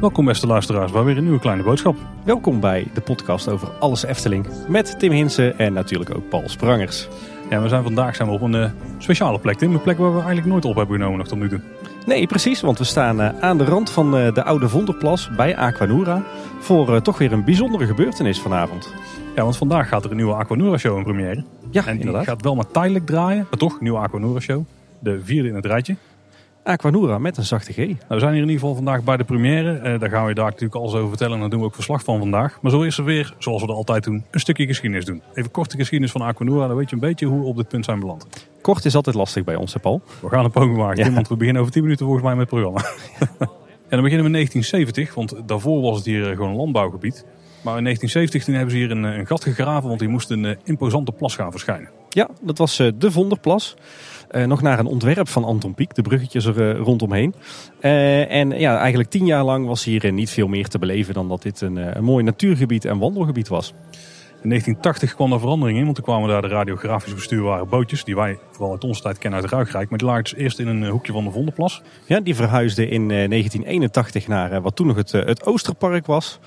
Welkom beste luisteraars bij weer een nieuwe kleine boodschap. Welkom bij de podcast over alles Efteling met Tim Hinsen en natuurlijk ook Paul Sprangers. Ja, we zijn vandaag zijn we op een uh, speciale plek, Tim. Een plek waar we eigenlijk nooit op hebben genomen nog tot nu toe. Nee, precies, want we staan uh, aan de rand van uh, de oude Vonderplas bij Aquanura voor toch weer een bijzondere gebeurtenis vanavond. Ja, want vandaag gaat er een nieuwe Aquanura show in première. Ja, en die inderdaad. gaat wel maar tijdelijk draaien, maar toch, nieuwe Aquanura show. De vierde in het rijtje. Aquanura met een zachte G. Nou, we zijn hier in ieder geval vandaag bij de première. Uh, daar gaan we daar natuurlijk alles over vertellen en daar doen we ook verslag van vandaag. Maar zo is er weer, zoals we dat altijd doen, een stukje geschiedenis doen. Even korte geschiedenis van Aquanura, dan weet je een beetje hoe we op dit punt zijn beland. Kort is altijd lastig bij ons, hè Paul? We gaan een poging maken, ja. want we beginnen over 10 minuten volgens mij met het programma. en dan beginnen we in 1970, want daarvoor was het hier gewoon een landbouwgebied. Maar in 1970 toen hebben ze hier een, een gat gegraven, want hier moest een imposante plas gaan verschijnen. Ja, dat was de Vonderplas. Uh, nog naar een ontwerp van Anton Pieck, de bruggetjes er uh, rondomheen. Uh, en ja, eigenlijk tien jaar lang was hier niet veel meer te beleven dan dat dit een, een mooi natuurgebied en wandelgebied was. In 1980 kwam er verandering in, want toen kwamen daar de radiografisch bestuurbare bootjes, die wij vooral uit onze tijd kennen uit Ruigrijk. Maar die lagen dus eerst in een hoekje van de Vondelplas. Ja, die verhuisden in 1981 naar wat toen nog het, het Oosterpark was.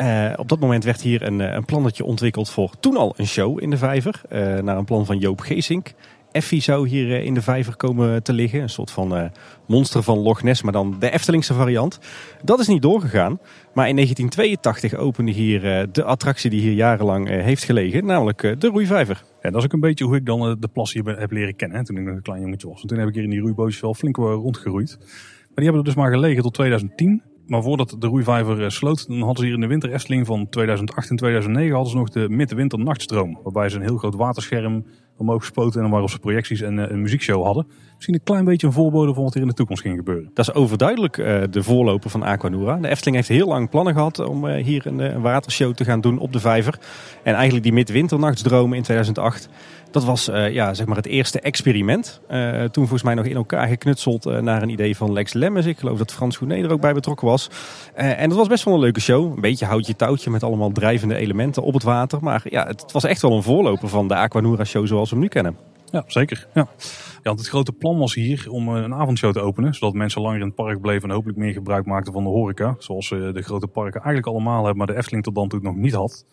Uh, op dat moment werd hier een, een, plannetje ontwikkeld voor toen al een show in de vijver. Uh, naar een plan van Joop Geesink. Effie zou hier uh, in de vijver komen te liggen. Een soort van monster van Loch Ness, maar dan de Eftelingse variant. Dat is niet doorgegaan. Maar in 1982 opende hier de attractie die hier jarenlang heeft gelegen. Namelijk de roeivijver. Ja, dat is ook een beetje hoe ik dan de plas hier heb leren kennen. Toen ik nog een klein jongetje was. Want toen heb ik hier in die roeibootjes wel flink rondgeroeid. Maar die hebben er dus maar gelegen tot 2010. Maar voordat de roeivijver sloot, dan hadden ze hier in de winter Efteling van 2008 en 2009 hadden ze nog de middenwinter nachtstroom. Waarbij ze een heel groot waterscherm omhoog gespoten en waarop ze projecties en een muziekshow hadden. Misschien een klein beetje een voorbode van wat hier in de toekomst ging gebeuren. Dat is overduidelijk uh, de voorloper van Aquanura. De Efteling heeft heel lang plannen gehad om uh, hier een, een, watershow te gaan doen op de vijver. En eigenlijk die midwinternachtsdroom in 2008... Dat was ja, zeg maar het eerste experiment. Toen volgens mij nog in elkaar geknutseld naar een idee van Lex Lemmens. Ik geloof dat Frans Gournay er ook bij betrokken was. en dat was best wel een leuke show. Een beetje houtje touwtje met allemaal drijvende elementen op het water. Maar ja, het was echt wel een voorloper van de Aquanura show zoals we hem nu kennen. Ja, zeker. Ja. Ja, het grote plan was hier om een avondshow te openen. Zodat mensen langer in het park bleven en hopelijk meer gebruik maakten van de horeca. Zoals de grote parken eigenlijk allemaal hebben, maar de Efteling tot dan toe nog niet had.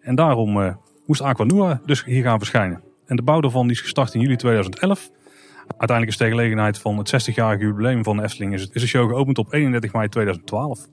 En daarom moest Aquanura dus hier gaan verschijnen. En de bouw daarvan is gestart in juli 2011. Uiteindelijk is ter gelegenheid van het 60-jarige jubileum van de Efteling is, het, is de show geopend op 31 mei 2012.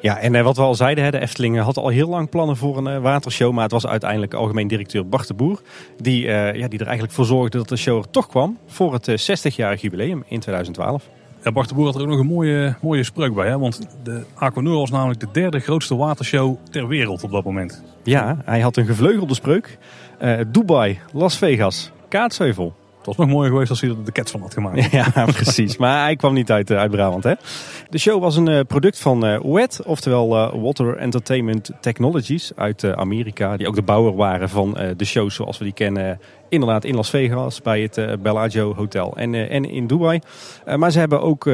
Ja, en wat we al zeiden, de Efteling had al heel lang plannen voor een watershow. Maar het was uiteindelijk algemeen directeur Bart de Boer. Die, ja, die er eigenlijk voor zorgde dat de show er toch kwam voor het 60-jarig jubileum in 2012. Ja, Bart de Boer had er ook nog een mooie, mooie spreuk bij. Hè? Want de Aquanura was namelijk de derde grootste watershow ter wereld op dat moment. Ja, hij had een gevleugelde spreuk. Uh, Dubai, Las Vegas, Kaatsheuvel. Was nog mooier geweest als hij er de cats van had gemaakt. Ja, precies. Maar hij kwam niet uit, uit Brabant. Hè? De show was een uh, product van uh, WET, oftewel Water Entertainment Technologies uit Amerika. Die ook de bouwer waren van de shows zoals we die kennen. Inderdaad in Las Vegas bij het Bellagio Hotel en, en in Dubai. maar ze hebben ook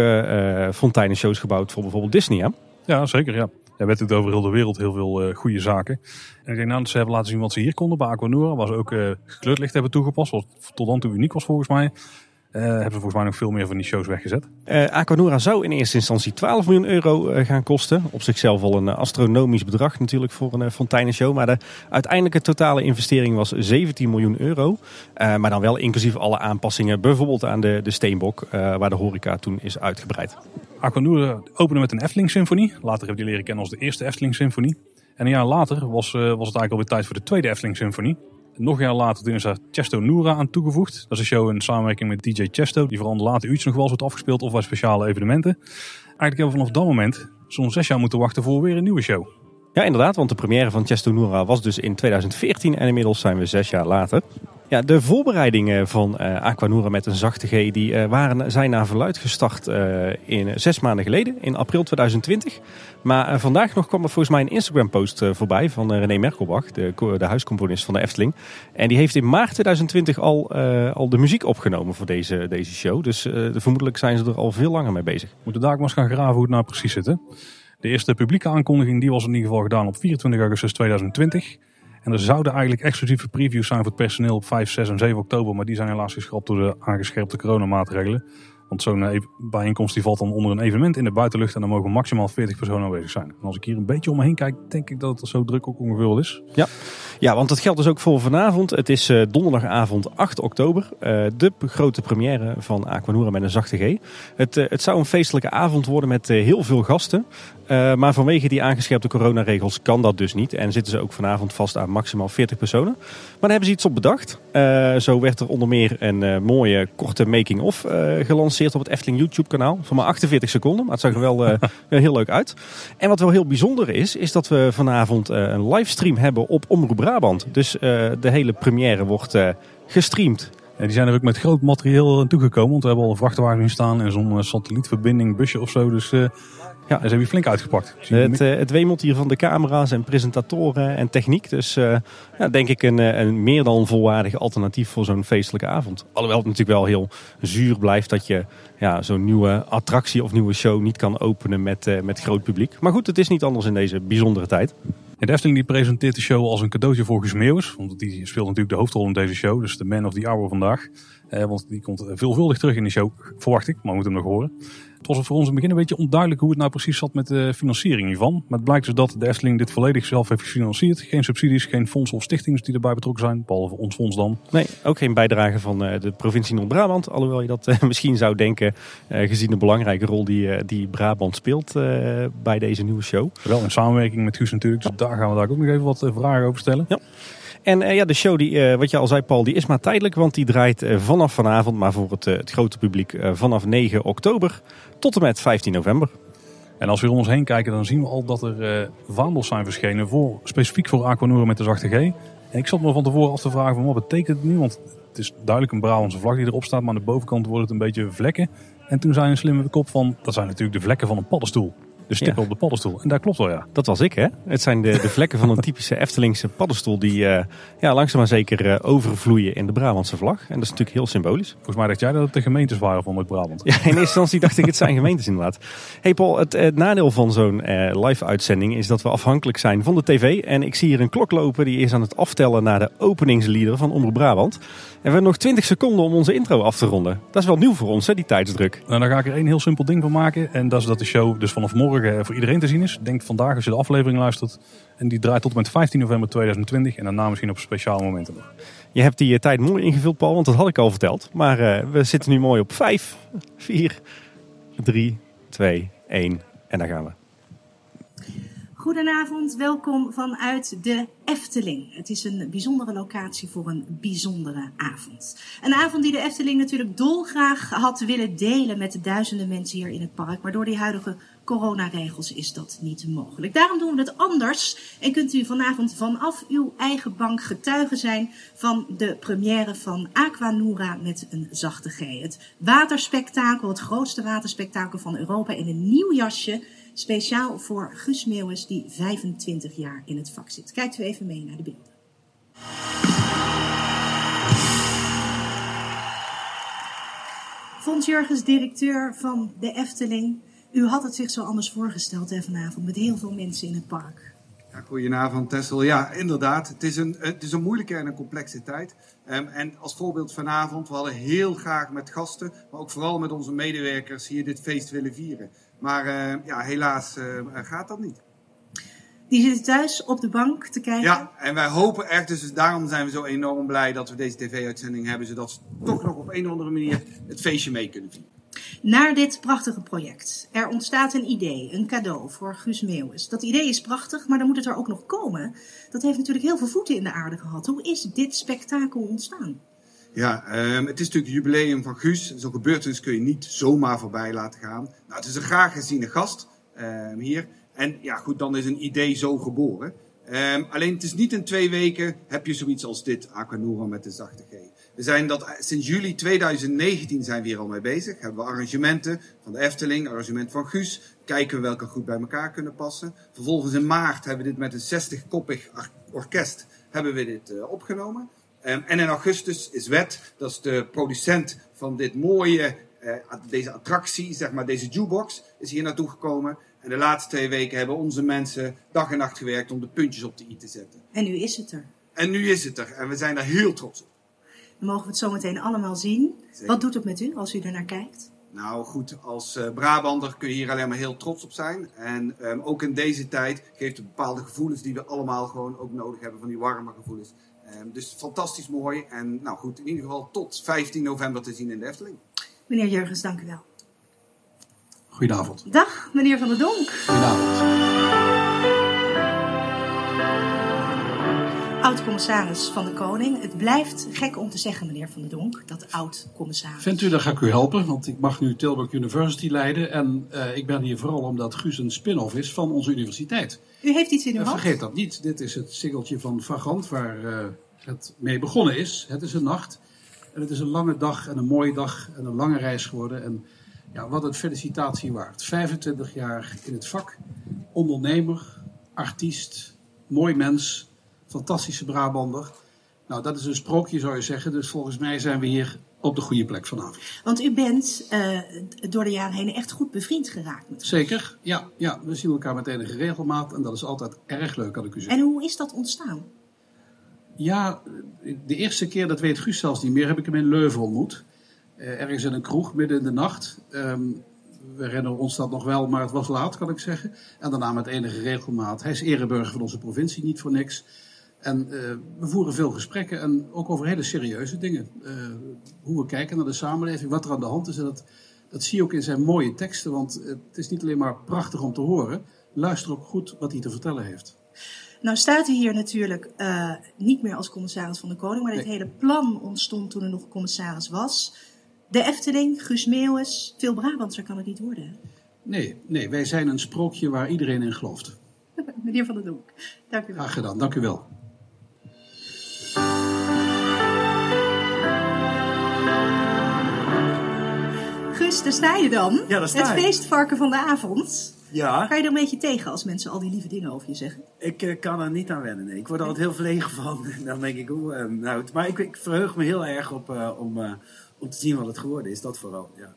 fonteinenshows gebouwd voor bijvoorbeeld Disney. Hè? Ja, zeker. Ja. Er werd natuurlijk over heel de wereld heel veel uh, goede zaken. En ik denk nou dat ze hebben laten zien wat ze hier konden bij Aquanura. Waar ze ook gekleurd licht hebben toegepast. Wat tot dan toe uniek was volgens mij. Uh, hebben ze volgens mij nog veel meer van die shows weggezet. Uh, Aquanura zou in eerste instantie 12 miljoen euro gaan kosten. Op zichzelf al een astronomisch bedrag natuurlijk voor een fonteinenshow. Maar de uiteindelijke totale investering was 17 miljoen euro. maar dan wel inclusief alle aanpassingen. Bijvoorbeeld aan de, de Steenbok waar de horeca toen is uitgebreid. Aquanura opende met een Efteling Symfonie. Later je die leren kennen als de eerste Efteling Symfonie. En een jaar later was, was het eigenlijk alweer tijd voor de tweede Efteling Symfonie. Nog een jaar later is er Chesto Noora aan toegevoegd. Dat is een show in samenwerking met DJ Chesto. Die vooral de late uurtjes nog wel eens wordt afgespeeld of bij speciale evenementen. Eigenlijk hebben we vanaf dat moment zo'n zes jaar moeten wachten voor weer een nieuwe show. Ja, inderdaad, want de première van Chesto Noora was dus in 2014 en inmiddels zijn we zes jaar later. Ja, de voorbereidingen van uh, Aquanura met een zachte G die, uh, waren, zijn naar verluid gestart uh, in zes maanden geleden, in april 2020. Maar vandaag nog kwam er volgens mij een Instagram post voorbij van René Merkelbach, de, de huiscomponist van de Efteling. En die heeft in maart 2020 al, al de muziek opgenomen voor deze, deze show. Dus vermoedelijk zijn ze er al veel langer mee bezig. Moeten daar maar eens gaan graven hoe het nou precies zit. Hè? De eerste publieke aankondiging die was in ieder geval gedaan op 24 augustus 2020. En er zouden eigenlijk exclusieve previews zijn voor het personeel op 5, 6 en 7 oktober. Maar die zijn helaas geschrapt door de aangescherpte coronamaatregelen. Want zo'n bijeenkomst die valt dan onder een evenement in de buitenlucht. En dan mogen maximaal 40 personen aanwezig zijn. En als ik hier een beetje om me heen kijk, denk ik dat het zo druk ook ongeveer is. Ja. Ja, want dat geldt dus ook voor vanavond. Het is uh, donderdagavond 8 oktober. Uh, de grote première van Aquanura met een zachte G. Het, uh, het zou een feestelijke avond worden met heel veel gasten. maar vanwege die aangescherpte coronaregels kan dat dus niet. En zitten ze ook vanavond vast aan maximaal 40 personen. Maar daar hebben ze iets op bedacht. zo werd er onder meer een mooie korte making-of gelanceerd op het Efteling YouTube kanaal. Van maar 48 seconden. Maar het zag er wel, heel leuk uit. En wat wel heel bijzonder is, is dat we vanavond een livestream hebben op Omroep Brabant. Dus uh, de hele première wordt gestreamd. Ja, die zijn er ook met groot materieel aan toegekomen. Want we hebben al een vrachtwagen staan en zo'n satellietverbinding, busje of zo. Dus ja, ze hebben flink uitgepakt. Het, het wemelt hier van de camera's en presentatoren en techniek. Dus uh, ja, denk ik een, eh, een meer dan volwaardig alternatief voor zo'n feestelijke avond. Alhoewel het natuurlijk wel heel zuur blijft dat je ja, zo'n nieuwe attractie of nieuwe show niet kan openen met, uh, met groot publiek. Maar goed, het is niet anders in deze bijzondere tijd. De Efteling die presenteert de show als een cadeautje voor Guus Meeuwis. Want die speelt natuurlijk de hoofdrol in deze show. Dus de man of the hour vandaag. Eh, want die komt veelvuldig terug in de show, verwacht ik. Maar we moeten hem nog horen. Het was voor ons in het begin een beetje onduidelijk hoe het nou precies zat met de financiering hiervan. Maar het blijkt dus dat de Efteling dit volledig zelf heeft gefinancierd. Geen subsidies, geen fondsen of stichtingen die erbij betrokken zijn. Behalve ons fonds dan. Nee, ook geen bijdrage van eh, de provincie Noord-Brabant. Alhoewel je dat eh, misschien zou denken, uh, gezien de belangrijke rol die, die Brabant speelt bij deze nieuwe show. Wel in samenwerking met Guus natuurlijk. Dus daar gaan we daar ook nog even wat vragen over stellen. Ja. En uh, ja, de show, die, uh, wat je al zei Paul, die is maar tijdelijk. Want die draait uh, vanaf vanavond, maar voor het, het grote publiek vanaf 9 oktober tot en met 15 november. En als we om ons heen kijken, dan zien we al dat er vaandels zijn verschenen. Voor, specifiek voor Aquanura met de zachte G. En ik zat me van tevoren af te vragen, van, wat betekent het nu? Want het is duidelijk een Brabantse vlag die erop staat. Maar aan de bovenkant wordt het een beetje vlekken. En toen zei een slimme kop van, dat zijn natuurlijk de vlekken van een paddenstoel. De stippen op de paddenstoel. En daar klopt wel, ja. Dat was ik, hè? Het zijn de, de vlekken van een typische Eftelingse paddenstoel die uh, ja, langzaam maar zeker uh, overvloeien in de Brabantse vlag. En dat is natuurlijk heel symbolisch. Volgens mij dacht jij dat het de gemeentes waren van het brabant Ja, in eerste instantie dacht ik het zijn gemeentes inderdaad. Hey Paul, het, het nadeel van zo'n uh, live-uitzending is dat we afhankelijk zijn van de tv. En ik zie hier een klok lopen die is aan het aftellen naar de openingslieder van Omroep Brabant. En we hebben nog 20 seconden om onze intro af te ronden. Dat is wel nieuw voor ons, hè, die tijdsdruk. Nou, dan ga ik er één heel simpel ding van maken. En dat is dat de show dus vanaf morgen voor iedereen te zien is. Denk vandaag als je de aflevering luistert. En die draait tot en met 15 november 2020. En daarna misschien op speciale momenten nog. Je hebt die tijd mooi ingevuld, Paul, want dat had ik al verteld. Maar uh, we zitten nu mooi op 5, 4, 3, 2, 1. En daar gaan we. Goedenavond, welkom vanuit de Efteling. Het is een bijzondere locatie voor een bijzondere avond. Een avond die de Efteling natuurlijk dolgraag had willen delen met de duizenden mensen hier in het park. Maar door die huidige coronaregels is dat niet mogelijk. Daarom doen we het anders en kunt u vanavond vanaf uw eigen bank getuige zijn van de première van Aquanura met een zachte G. Het waterspektakel, het grootste waterspektakel van Europa in een nieuw jasje Speciaal voor Guus Meeuwis, die 25 jaar in het vak zit. Kijkt u even mee naar de beelden. Fons Jurgens, directeur van de Efteling. U had het zich zo anders voorgesteld hè, vanavond, met heel veel mensen in het park. Ja, goedenavond Tessel. Ja, inderdaad. Het is een, het is een moeilijke en een complexe tijd. Um, en als voorbeeld vanavond, we hadden heel graag met gasten, maar ook vooral met onze medewerkers hier dit feest willen vieren. Maar uh, ja, helaas uh, gaat dat niet. Die zitten thuis op de bank te kijken. Ja, en wij hopen echt, dus daarom zijn we zo enorm blij dat we deze tv-uitzending hebben, zodat ze toch nog op een of andere manier het feestje mee kunnen vieren. Naar dit prachtige project. Er ontstaat een idee, een cadeau voor Guus Meeuwis. Dat idee is prachtig, maar dan moet het er ook nog komen. Dat heeft natuurlijk heel veel voeten in de aarde gehad. Hoe is dit spektakel ontstaan? Ja, um, het is natuurlijk het jubileum van Guus. Zo'n gebeurtenis kun je niet zomaar voorbij laten gaan. Nou, het is een graag geziene gast um, hier. En ja, goed, dan is een idee zo geboren. Um, alleen het is niet in twee weken heb je zoiets als dit, Aquanura met de zachte G. We zijn dat sinds juli 2019 zijn we hier al mee bezig. Hebben we arrangementen van de Efteling, arrangement van Guus. Kijken we welke goed bij elkaar kunnen passen. Vervolgens in maart hebben we dit met een 60-koppig orkest hebben we dit uh, opgenomen. Um, en in augustus is Wet, dat is de producent van dit mooie, uh, deze attractie, zeg maar deze jukebox, is hier naartoe gekomen. En de laatste twee weken hebben onze mensen dag en nacht gewerkt om de puntjes op de i te zetten. En nu is het er. En nu is het er en we zijn daar heel trots op. Dan mogen we het zo meteen allemaal zien. Zeker. Wat doet het met u als u er naar kijkt? Nou goed, als eh, Brabander kun je hier alleen maar heel trots op zijn. En ehm, ook in deze tijd geeft het bepaalde gevoelens die we allemaal gewoon ook nodig hebben, van die warme gevoelens. Ehm, dus fantastisch mooi. En nou goed, in ieder geval tot 15 november te zien in de Efteling. Meneer Jurgens, dank u wel. Goedenavond. Dag, meneer Van der Donk. Goedenavond. Oud-commissaris van de Koning. Het blijft gek om te zeggen, meneer Van der Donk, dat oud-commissaris. Vindt u, dan ga ik u helpen, want ik mag nu Tilburg University leiden. En eh, ik ben hier vooral omdat Guus een spin-off is van onze universiteit. U heeft iets in uw hand? vergeet dat niet. Dit is het singeltje van Vagant waar eh, het mee begonnen is. Het is een nacht. En het is een lange dag en een mooie dag en een lange reis geworden. En ja, wat een felicitatie waard. 25 jaar in het vak. Ondernemer, artiest, mooi mens, fantastische Brabander. Nou, dat is een sprookje zou je zeggen. Dus volgens mij zijn we hier op de goede plek vanavond. Want u bent eh, door de jaren heen echt goed bevriend geraakt met Zeker, ja, ja. We zien elkaar met enige regelmaat. En dat is altijd erg leuk, kan ik u zeggen. En hoe is dat ontstaan? Ja, de eerste keer, dat weet Guus zelfs niet meer, heb ik hem in Leuven ontmoet. Eh, ergens in een kroeg, midden in de nacht. Ehm, we herinneren ons dat nog wel, maar het was laat, kan ik zeggen. En daarna met enige regelmaat. Hij is ereburger van onze provincie, niet voor niks. En eh, we voeren veel gesprekken en ook over hele serieuze dingen. Eh, hoe we kijken naar de samenleving, wat er aan de hand is. En dat, dat zie je ook in zijn mooie teksten, want het is niet alleen maar prachtig om te horen. Luister ook goed wat hij te vertellen heeft. Nou staat u hier natuurlijk eh, niet meer als commissaris van de Koning, maar dit Nee. hele plan ontstond toen u nog commissaris was. De Efteling, Guus Meeuwis, veel Brabantser kan het niet worden. Nee, nee, wij zijn een sprookje waar iedereen in gelooft. Meneer Van der Donk, dank u wel. Graag gedaan, dank u wel. Guus, daar sta je dan. Ja, daar sta Het ik. feestvarken van de avond. Ja, Kan je er een beetje tegen als mensen al die lieve dingen over je zeggen? ik eh, kan er niet aan wennen. Nee. Ik word er altijd heel verlegen van. Dan denk ik, hoe, eh, nou, het- maar ik, ik verheug me heel erg op eh, om, eh, om te zien wat het geworden is. Dat vooral, ja.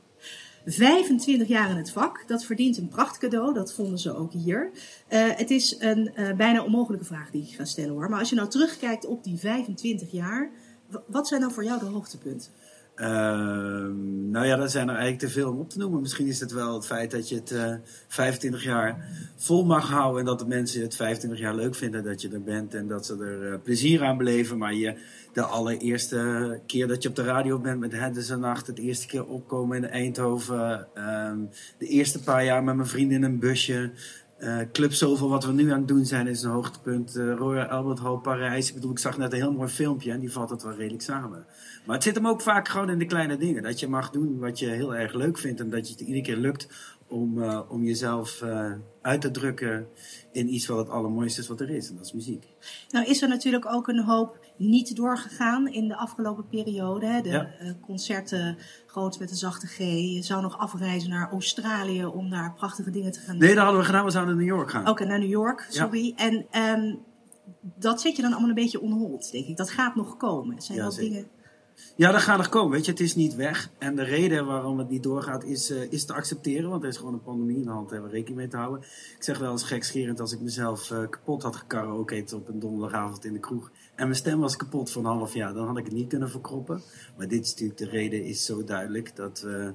25 jaar in het vak, dat verdient een prachtcadeau, dat vonden ze ook hier. Eh, het is een eh, bijna onmogelijke vraag die ik ga stellen hoor. Maar als je nou terugkijkt op die 25 jaar, w- wat zijn nou voor jou de hoogtepunten? Ehm, nou ja, dat zijn er eigenlijk te veel om op te noemen. Misschien is het wel het feit dat je het eh 25 jaar vol mag houden. En dat de mensen het 25 jaar leuk vinden dat je er bent. En dat ze er eh, plezier aan beleven. Maar je de allereerste keer dat je op de radio bent met Henderson en Nacht. Het eerste keer opkomen in Eindhoven. ehm, de eerste paar jaar met mijn vrienden in een busje. Eh, Club Zoveel, wat we nu aan het doen zijn, is een hoogtepunt. Eh Royal Albert Hall, Parijs. Ik bedoel, ik zag net een heel mooi filmpje en die valt het wel redelijk samen. Maar het zit hem ook vaak gewoon in de kleine dingen. Dat je mag doen wat je heel erg leuk vindt. En dat je het iedere keer lukt om, eh, om jezelf eh, uit te drukken in iets wat het allermooiste is wat er is. En dat is muziek. Nou is er natuurlijk ook een hoop niet doorgegaan in de afgelopen periode. Hè? De Ja. eh, concerten groots met de zachte G. Je zou nog afreizen naar Australië om daar prachtige dingen te gaan doen. Nee, dat hadden we gedaan. We zouden naar New York gaan. Ook naar New York, sorry. En ehm, dat zet je dan allemaal een beetje on hold, denk ik. Dat gaat nog komen. Zijn Ja, dat zeker. dingen... Ja, dat gaat er komen. Weet je, het is niet weg. En de reden waarom het niet doorgaat is, eh, is te accepteren. Want er is gewoon een pandemie in de hand. Hebben we rekening mee te houden. Ik zeg wel eens gekscherend als ik mezelf eh, kapot had gekaraoke'd op een donderdagavond in de kroeg. En mijn stem was kapot voor een half jaar. Dan had ik het niet kunnen verkroppen. Maar dit is natuurlijk, de reden is zo duidelijk dat we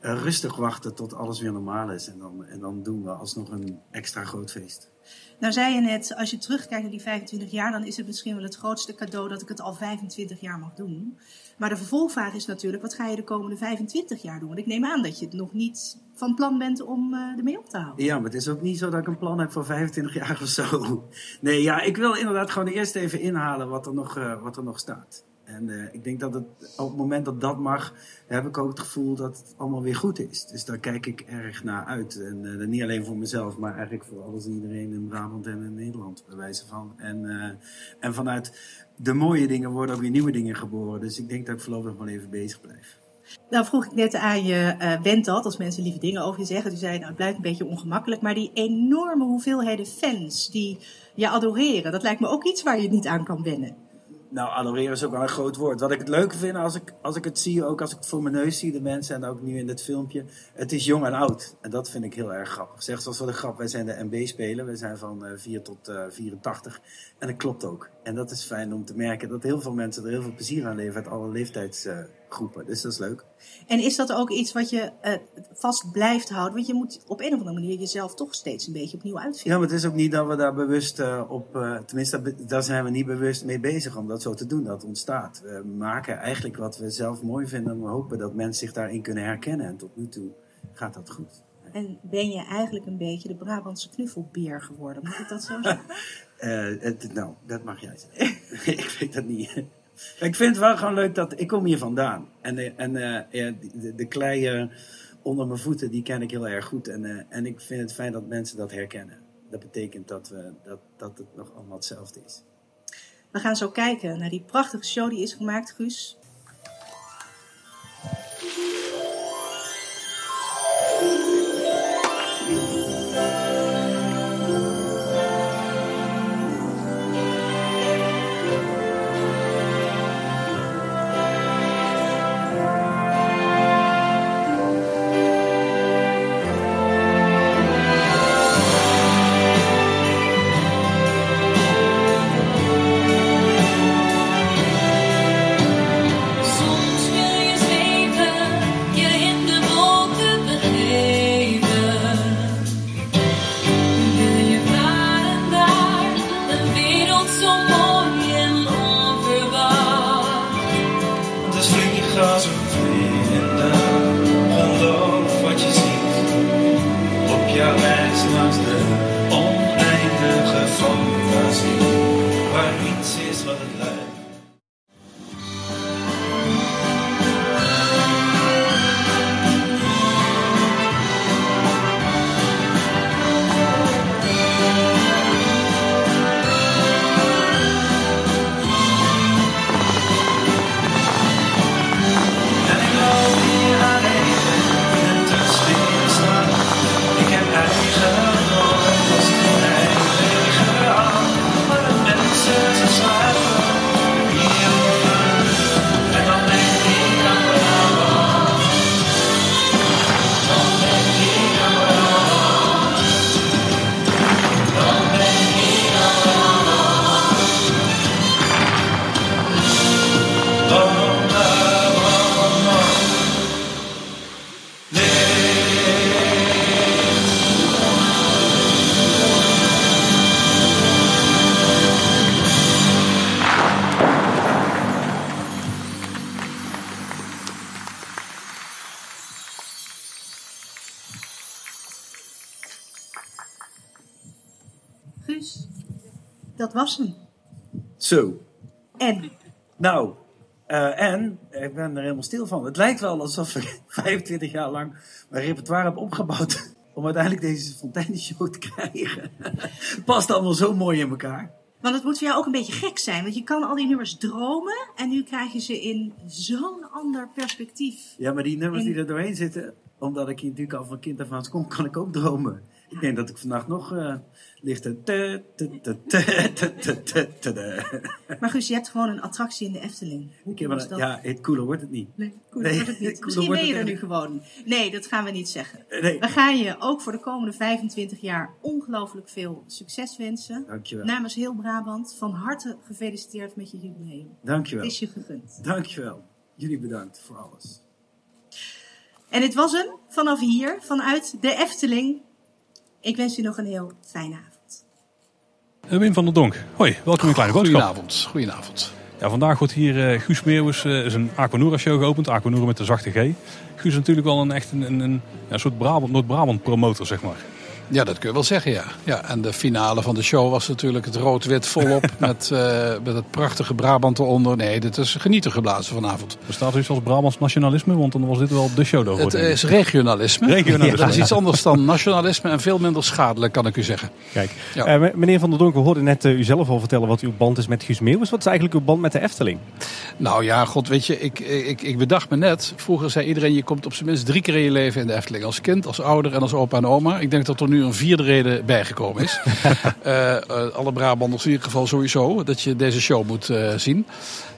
eh, rustig wachten tot alles weer normaal is. En dan, en dan doen we alsnog een extra groot feest. Nou zei je net, als je terugkijkt naar die 25 jaar, dan is het misschien wel het grootste cadeau dat ik het al 25 jaar mag doen. Maar de vervolgvraag is natuurlijk, wat ga je de komende 25 jaar doen? Want ik neem aan dat je het nog niet van plan bent om eh, ermee op te houden. Ja, maar het is ook niet zo dat ik een plan heb voor 25 jaar of zo. Nee, ja, ik wil inderdaad gewoon eerst even inhalen wat er nog, eh, wat er nog staat. En eh, ik denk dat het, op het moment dat dat mag, heb ik ook het gevoel dat het allemaal weer goed is. Dus daar kijk ik erg naar uit. En eh, niet alleen voor mezelf, maar eigenlijk voor alles en iedereen in Brabant en in Nederland, bij wijze van. En, eh, en vanuit de mooie dingen worden ook weer nieuwe dingen geboren. Dus ik denk dat ik voorlopig wel even bezig blijf. Nou vroeg ik net aan je, bent dat, als mensen lieve dingen over je zeggen. Toen zei nou het blijft een beetje ongemakkelijk. Maar die enorme hoeveelheden fans die je adoreren, dat lijkt me ook iets waar je niet aan kan wennen. Nou, adoreren is ook wel een groot woord. Wat ik het leuke vind als ik, als ik het zie, ook als ik voor mijn neus zie, de mensen en ook nu in dit filmpje. Het is jong en oud. En dat vind ik heel erg grappig. Zeg zoals voor de grap, wij zijn de MB-speler. We zijn van eh 4 tot eh 84. En dat klopt ook. En dat is fijn om te merken dat heel veel mensen er heel veel plezier aan leven uit alle leeftijdsgroepen. Dus dat is leuk. En is dat ook iets wat je eh, vast blijft houden? Want je moet op een of andere manier jezelf toch steeds een beetje opnieuw uitvinden. Ja, maar het is ook niet dat we daar bewust eh, op, eh, tenminste daar- daar zijn we niet bewust mee bezig om dat zo te doen. Dat ontstaat. We maken eigenlijk wat we zelf mooi vinden en we hopen dat mensen zich daarin kunnen herkennen. En tot nu toe gaat dat goed. En ben je eigenlijk een beetje de Brabantse knuffelbeer geworden? Moet ik dat zo zeggen? Het, nou, dat mag jij zeggen. ik weet dat niet. Ik vind het wel gewoon leuk dat ik kom hier vandaan. En, eh, en eh, de, de klei onder mijn voeten, die ken ik heel erg goed. En, eh, en ik vind het fijn dat mensen dat herkennen. Dat betekent dat, we, dat, dat het nog allemaal hetzelfde is. We gaan zo kijken naar die prachtige show die is gemaakt, Guus. Zo. En Nou, eh, en ik ben er helemaal stil van. Het lijkt wel alsof ik 25 jaar lang mijn repertoire heb opgebouwd. om uiteindelijk deze fonteinenshow te krijgen. Past allemaal zo mooi in elkaar. Want het moet voor jou ook een beetje gek zijn. Want je kan al die nummers dromen. En nu krijg je ze in zo'n ander perspectief. Ja, maar die nummers die er doorheen zitten, omdat ik hier natuurlijk al van kind af aan kom, kan ik ook dromen. Ik denk dat ik vandaag nog uh, maar Guus, je hebt gewoon een attractie in de Efteling. Dat? Ja, het cooler wordt het niet. Nee, wordt het niet. Misschien ben je er nu gewoon. Nee, dat gaan we niet zeggen. Eh, we gaan je ook voor de komende 25 jaar ongelooflijk veel succes wensen. Namens heel Brabant, van harte gefeliciteerd met je jubileum. Dankjewel. Het is je gegund. Dankjewel. Jullie bedankt voor alles. En het was hem vanaf hier, vanuit de Efteling. Ik wens u nog een heel fijne avond. Eh, Wim van der Donk, hoi, welkom in Kleine Boodschap. Goedenavond, goedenavond. Ja, vandaag wordt hier eh, Guus Meeuwis eh, is een Aquanura show geopend. Aquanura met de zachte G. Guus is natuurlijk wel een echt een, een, een, ja, een soort Brabant, Noord-Brabant promotor, zeg maar. Ja, dat kun je wel zeggen, ja. ja. En de finale van de show was natuurlijk het rood-wit volop met, eh, met het prachtige Brabant eronder. Nee, dit is genieten geblazen vanavond. Bestaat er iets als Brabants nationalisme? Want dan was dit wel de show daarvoor. Het is regionalisme. Regionalisme, Ja, dat is iets anders dan nationalisme en veel minder schadelijk, kan ik u zeggen. Kijk, Ja. eh, meneer Van der Donk, we hoorden net eh, u zelf al vertellen wat uw band is met Guus Meeuwis. Wat is eigenlijk uw band met de Efteling? Nou ja, god, weet je, ik, ik, ik bedacht me net. Vroeger zei iedereen, je komt op zijn minst drie keer in je leven in de Efteling. Als kind, als ouder en als opa en oma. Ik denk dat er nu een vierde reden bijgekomen is. Eh, eh, alle Brabanders in ieder geval sowieso, dat je deze show moet eh, zien.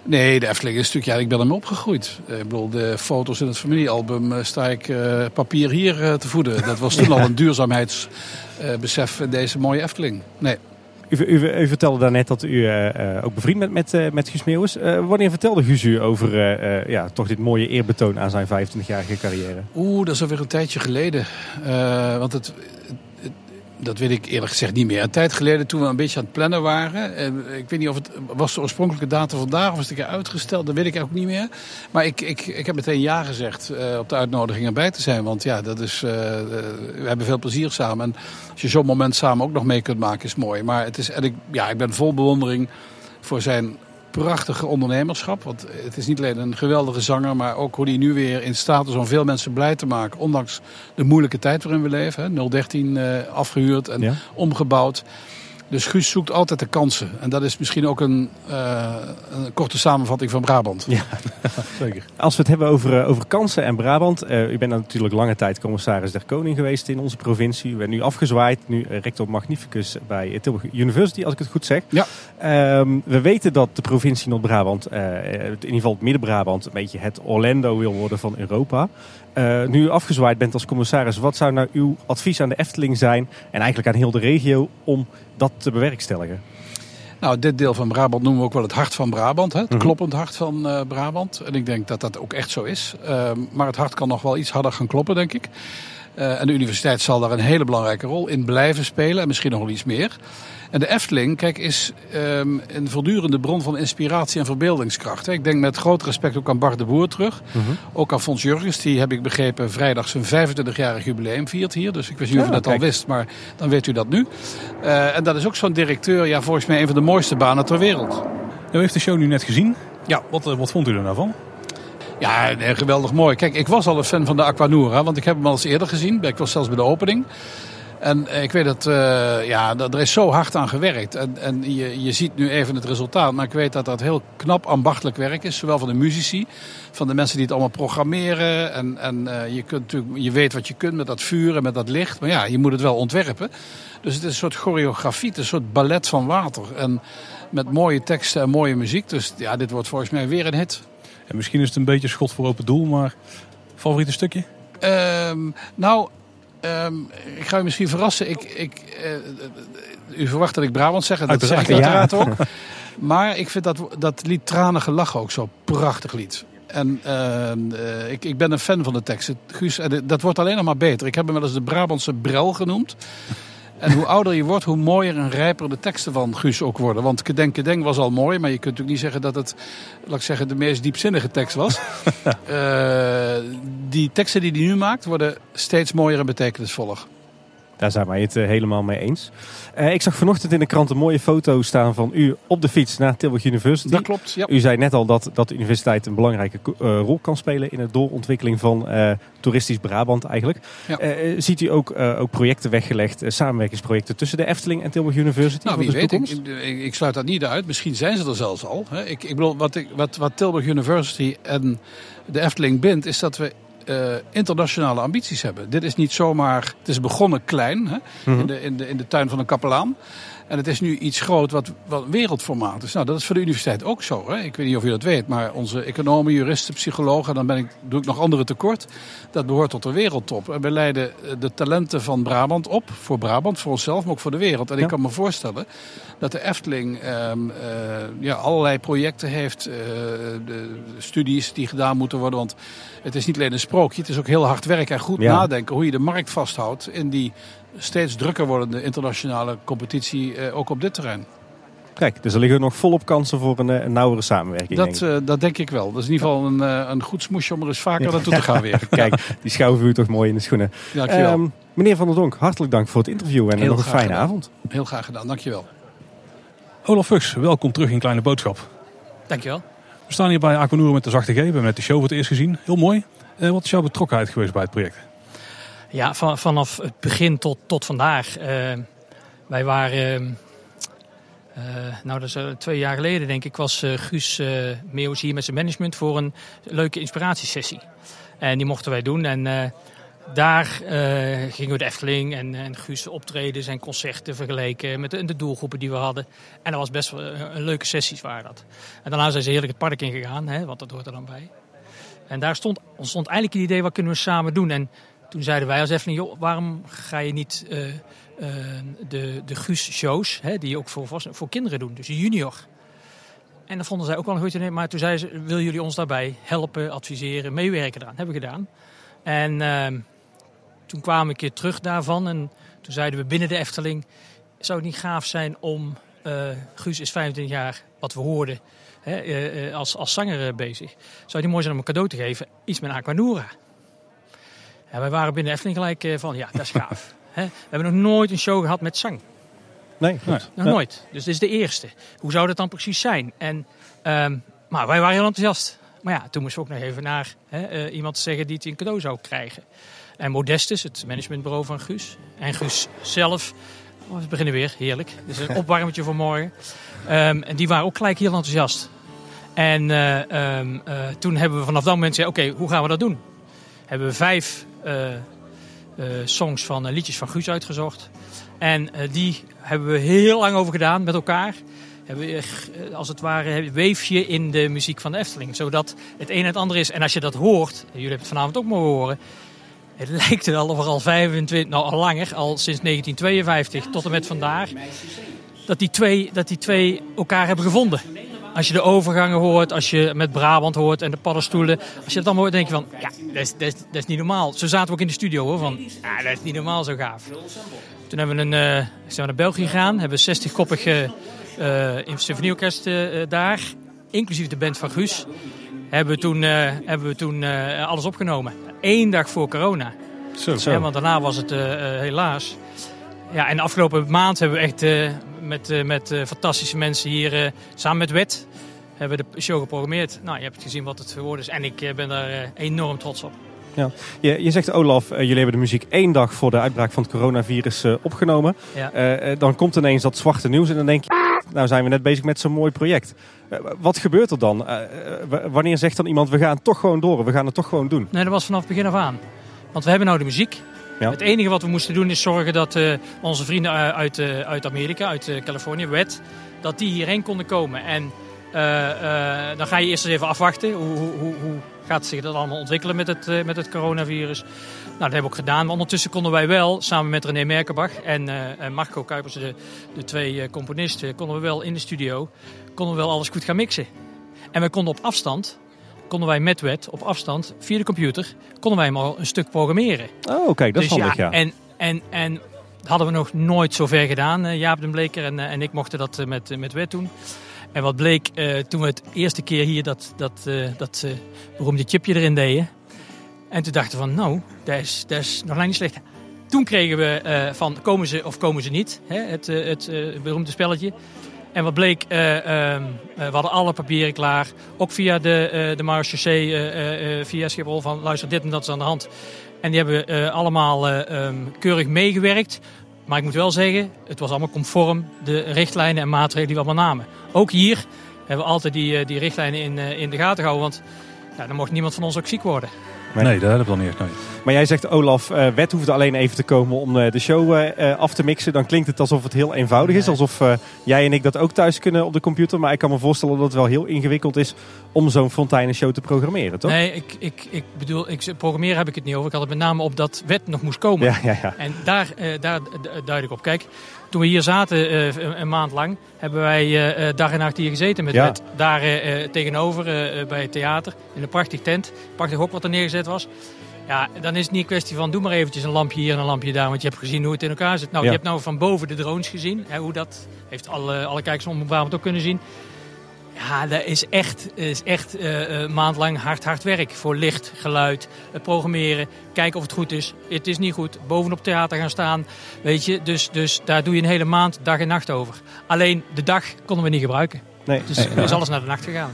Nee, de Efteling is natuurlijk, ja, ik ben ermee opgegroeid. Ik bedoel, de foto's in het familiealbum sta ik papier hier te voeden. Dat was toen al een duurzaamheidsbesef in deze mooie Efteling. Nee. U, u, u vertelde daarnet dat u ook bevriend bent met, met Guus Meeuwis. Wanneer vertelde Guus u over ja, toch dit mooie eerbetoon aan zijn 25-jarige carrière? Oeh, dat is alweer een tijdje geleden. Want het- dat weet ik eerlijk gezegd niet meer. Een tijd geleden toen we een beetje aan het plannen waren. En ik weet niet of het was de oorspronkelijke datum vandaag of is het een keer uitgesteld. Dat weet ik eigenlijk niet meer. Maar ik, ik, ik heb meteen ja gezegd eh, op de uitnodiging erbij te zijn. Want ja, dat is, eh, eh, we hebben veel plezier samen. En als je zo'n moment samen ook nog mee kunt maken is mooi. Maar het is, en ik, ja, ik ben vol bewondering voor zijn prachtige ondernemerschap. Want het is niet alleen een geweldige zanger, maar ook hoe hij nu weer in staat is om veel mensen blij te maken. Ondanks de moeilijke tijd waarin we leven. Hè. 013 eh, afgehuurd en Ja. omgebouwd. Dus Guus zoekt altijd de kansen. En dat is misschien ook een, eh, een korte samenvatting van Brabant. Ja. Zeker. Als we het hebben over, eh, over kansen en Brabant. eh, u bent natuurlijk lange tijd commissaris der Koning geweest in onze provincie. U bent nu afgezwaaid, nu rector magnificus bij Tilburg University, als ik het goed zeg. Ja. Ehm, we weten dat de provincie Noord-Brabant, in ieder geval het Midden-Brabant, een beetje het Orlando wil worden van Europa. Eh, nu u afgezwaaid bent als commissaris, wat zou nou uw advies aan de Efteling zijn en eigenlijk aan heel de regio om dat te bewerkstelligen? Nou, dit deel van Brabant noemen we ook wel het hart van Brabant. Hè? Het Mhm. kloppend hart van eh, Brabant. En ik denk dat dat ook echt zo is. Ehm, maar het hart kan nog wel iets harder gaan kloppen, denk ik. Eh, en de universiteit zal daar een hele belangrijke rol in blijven spelen. En misschien nog wel iets meer. En de Efteling, kijk, is ehm, een voortdurende bron van inspiratie en verbeeldingskracht. Hè. Ik denk met groot respect ook aan Bart de Boer terug. Ook aan Fons Jurgens, die heb ik begrepen vrijdag zijn 25-jarig jubileum viert hier. Dus ik wist niet of u dat al wist, maar dan weet u dat nu. Eh, en dat is ook zo'n directeur, ja, volgens mij een van de mooiste banen ter wereld. U heeft de show nu net gezien. Ja. Wat, eh, wat vond u er nou van? Ja, nee, geweldig mooi. Kijk, ik was al een fan van de Aquanura, want ik heb hem al eens eerder gezien. Ik was zelfs bij de opening. En eh, ik weet dat, eh, ja, dat er is zo hard aan gewerkt. En, en je, je ziet nu even het resultaat. Maar ik weet dat dat heel knap ambachtelijk werk is. Zowel van de muzici, van de mensen die het allemaal programmeren. En, en eh, je, kunt natuurlijk, je weet wat je kunt met dat vuur en met dat licht. Maar ja, je moet het wel ontwerpen. Dus het is een soort choreografie, het is een soort ballet van water. En met mooie teksten en mooie muziek. Dus ja, dit wordt volgens mij weer een hit. En misschien is het een beetje schot voor open doel, maar favoriete stukje? Ehm, nou, ehm, ik ga u misschien verrassen. Ik, ik, eh, u verwacht dat ik Brabant zeg. Dat zeg ik Uiteraard, ook. Maar ik vind dat, dat lied Tranige Lach ook zo prachtig lied. En ehm, eh, ik, ik ben een fan van de teksten. Guus, en dat wordt alleen nog maar beter. Ik heb hem wel eens de Brabantse brel genoemd. En hoe ouder je wordt, hoe mooier en rijper de teksten van Guus ook worden. Want Kedeng Kedeng was al mooi, maar je kunt natuurlijk niet zeggen dat het, laat ik zeggen, de meest diepzinnige tekst was. Eh, die teksten die hij nu maakt, worden steeds mooier en betekenisvoller. Daar zijn wij het eh, helemaal mee eens. Eh, ik zag vanochtend in de krant een mooie foto staan van u op de fiets naar Tilburg University. Dat klopt, ja. U zei net al dat, dat de universiteit een belangrijke eh, rol kan spelen in de doorontwikkeling van toeristisch Brabant eigenlijk. Ja. Ziet u ook, ook projecten weggelegd, samenwerkingsprojecten tussen de Efteling en Tilburg University? Nou, wie weet. Ik, ik, ik sluit dat niet uit. Misschien zijn ze er zelfs al. hè. Ik, ik bedoel, wat, ik, wat, wat Tilburg University en de Efteling bindt, is dat we eh, internationale ambities hebben. Dit is niet zomaar. Het is begonnen klein hè, Mhm. in, de, in, de, in de tuin van een kapelaan. En het is nu iets groot wat, wat wereldformaat is. Nou, dat is voor de universiteit ook zo. Hè? Ik weet niet of je dat weet, maar onze economen, juristen, psychologen, dan ben ik, doe ik nog andere tekort. Dat behoort tot de wereldtop. En we leiden eh, de talenten van Brabant op. Voor Brabant, voor onszelf, maar ook voor de wereld. En Ja. ik kan me voorstellen dat de Efteling ehm, eh, ja, allerlei projecten heeft. eh, de studies die gedaan moeten worden. Want het is niet alleen een sprookje, het is ook heel hard werken en goed Ja. nadenken hoe je de markt vasthoudt in die steeds drukker wordende internationale competitie, eh, ook op dit terrein. Kijk, dus er liggen nog volop kansen voor een, eh, een nauwere samenwerking. denk Dat, ik. eh, dat denk ik wel. Dat is in ieder geval een, eh, een goed smoesje om er eens vaker naartoe te gaan weer. Kijk, die schouwen u toch mooi in de schoenen. Dankjewel. Ehm, meneer Van der Donk, hartelijk dank voor het interview en Heel nog een fijne gedaan. avond. Heel graag gedaan, dankjewel. Olaf Fuchs, welkom terug in Kleine Boodschap. Dankjewel. We staan hier bij Aquanura met de zachte G. We hebben net de show voor het eerst gezien. Heel mooi. Eh, wat is jouw betrokkenheid geweest bij het project? Ja, van, vanaf het begin tot, tot vandaag. eh, wij waren eh, nou, dat is eh, twee jaar geleden denk ik, was eh, Guus eh Meeuws hier met zijn management voor een leuke inspiratiesessie. En die mochten wij doen. En eh, daar eh, gingen we de Efteling en, en Guus optredens en concerten vergeleken met de, de doelgroepen die we hadden. En dat was best wel een, een leuke sessies waren dat. En daarna zijn ze heerlijk het park ingegaan, hè, want dat hoort er dan bij. En daar stond, ontstond eigenlijk het idee, wat kunnen we samen doen? En toen zeiden wij als Efteling, waarom ga je niet eh, eh, de, de Guus-shows, die je ook voor, voor kinderen doen, dus junior. En dat vonden zij ook wel een goed idee. Maar toen zeiden ze, willen jullie ons daarbij helpen, adviseren, meewerken eraan? Hebben we gedaan. En ehm, toen kwamen we een keer terug daarvan. En toen zeiden we binnen de Efteling, zou het niet gaaf zijn om... eh, Guus is 25 jaar, wat we hoorden, hè, als, als zanger bezig. Zou het niet mooi zijn om een cadeau te geven? Iets met Aquanura. En wij waren binnen Efteling gelijk eh, van, ja, dat is gaaf. We hebben nog nooit een show gehad met zang. Nee, goed. Nog nooit. Dus dit is de eerste. Hoe zou dat dan precies zijn? En, ehm, maar wij waren heel enthousiast. Maar ja, toen moesten we ook nog even naar eh, iemand zeggen die het een cadeau zou krijgen. En Modestus, het managementbureau van Guus. En Guus zelf. Oh, we beginnen weer, heerlijk. Is een opwarmetje voor morgen. Ehm, en die waren ook gelijk heel enthousiast. En eh, ehm, eh, toen hebben we vanaf dat moment gezegd, oké, hoe gaan we dat doen? Hebben we vijf songs van eh, liedjes van Guus uitgezocht. En eh, die hebben we heel lang over gedaan met elkaar. Hebben we, eh, als het ware heb- weef je in de muziek van de Efteling. Zodat het een en het ander is. En als je dat hoort, jullie hebben het vanavond ook mogen horen. Het lijkt wel of er al 25, nou al langer, al sinds 1952 tot en met vandaag. Dat die twee, dat die twee elkaar hebben gevonden. Als je de overgangen hoort, als je met Brabant hoort en de paddenstoelen. Als je dat allemaal hoort, denk je van, ja, dat is, dat is, dat is niet normaal. Zo zaten we ook in de studio hoor, van, ja, dat is niet normaal zo gaaf. Toen hebben we een, eh, zijn we naar België gegaan, hebben we 60-koppig uh, symfonieorkest eh, daar, inclusief de band van Guus. Hebben we toen, eh, hebben we toen eh, alles opgenomen. Eén dag voor corona. Zo. Ja, want daarna was het eh, eh, helaas. Ja, en de afgelopen maand hebben we echt eh, met, eh, met eh, fantastische mensen hier samen met Wet hebben we de show geprogrammeerd. Nou, je hebt gezien wat het geworden is en ik ben daar enorm trots op. Ja. Je, je zegt Olaf, jullie hebben de muziek één dag voor de uitbraak van het coronavirus opgenomen. Ja. Dan komt ineens dat zwarte nieuws en dan denk je, nou zijn we net bezig met zo'n mooi project. Wat gebeurt er dan? Wanneer zegt dan iemand, we gaan toch gewoon door, we gaan het toch gewoon doen? Nee, dat was vanaf het begin af aan. Want we hebben nou de muziek. Het enige wat we moesten doen is zorgen dat eh, onze vrienden eh, uit, eh, uit Amerika, uit Californië, WET, dat die hierheen konden komen. En dan ga je eerst eens even afwachten. Hoe, hoe, hoe, gaat zich dat allemaal ontwikkelen met het, met het coronavirus? Nou, dat hebben we ook gedaan. Maar ondertussen konden wij wel, samen met René Merkenbach en, en Marco Kuipers, de, de twee componisten, konden we wel in de studio, konden we wel alles goed gaan mixen. En we konden op afstand, konden wij met wet op afstand, via de computer, konden wij hem al een stuk programmeren. Oh, kijk, dat is Dus handig, ja. En, en, en dat hadden we nog nooit zo ver gedaan. Eh, Jaap den Bleker en, eh, en ik mochten dat eh, met, met wet doen. En wat bleek toen we het eerste keer hier dat, dat, dat beroemde chipje erin deden. En toen dachten we van, nou, dat is, dat is nog lang niet slecht. Toen kregen we van, komen ze of komen ze niet? Hè? Het, het beroemde spelletje. En wat bleek, eh, ehm, eh, we hadden alle papieren klaar. Ook via de, eh de marechaussee, via Schiphol van luister, dit en dat is aan de hand. En die hebben allemaal eh, ehm, keurig meegewerkt. Maar ik moet wel zeggen, het was allemaal conform de richtlijnen en maatregelen die we allemaal namen. Ook hier hebben we altijd die, die richtlijnen in, in de gaten gehouden. Want ja, dan mocht niemand van ons ook ziek worden. Nee. Nee, dat heb ik dan niet echt. Nee. Maar jij zegt, Olaf, eh, Wet hoeft alleen even te komen om eh, de show eh, af te mixen. Dan klinkt het alsof het heel eenvoudig is. Alsof eh, jij en ik dat ook thuis kunnen op de computer. Maar ik kan me voorstellen dat het wel heel ingewikkeld is om zo'n fonteinenshow te programmeren, toch? Nee, ik, ik, ik bedoel, ik, programmeren heb ik het niet over. Ik had het met name op dat wet nog moest komen. Ja, ja, ja. En daar, eh, daar d- duid ik op. Kijk, toen we hier zaten eh, een, maand lang, hebben wij eh, eh, dag en nacht hier gezeten met Ja. Daar tegenover bij het theater, in een prachtig tent. Prachtig hok wat er neergezet was. Ja, dan is het niet een kwestie van doe maar eventjes een lampje hier en een lampje daar. Want je hebt gezien hoe het in elkaar zit. Nou, Ja. je hebt nou van boven de drones gezien. Hè, hoe dat heeft alle, alle kijkers om Brabant ook kunnen zien. Ja, dat is echt, is echt eh, eh, maandlang hard, hard werk. Voor licht, geluid, het programmeren, kijken of het goed is. Het is niet goed, bovenop theater gaan staan. Weet je, dus, dus daar doe je een hele maand dag en nacht over. Alleen de dag konden we niet gebruiken. Nee. Dus Nee, is alles naar de nacht gegaan.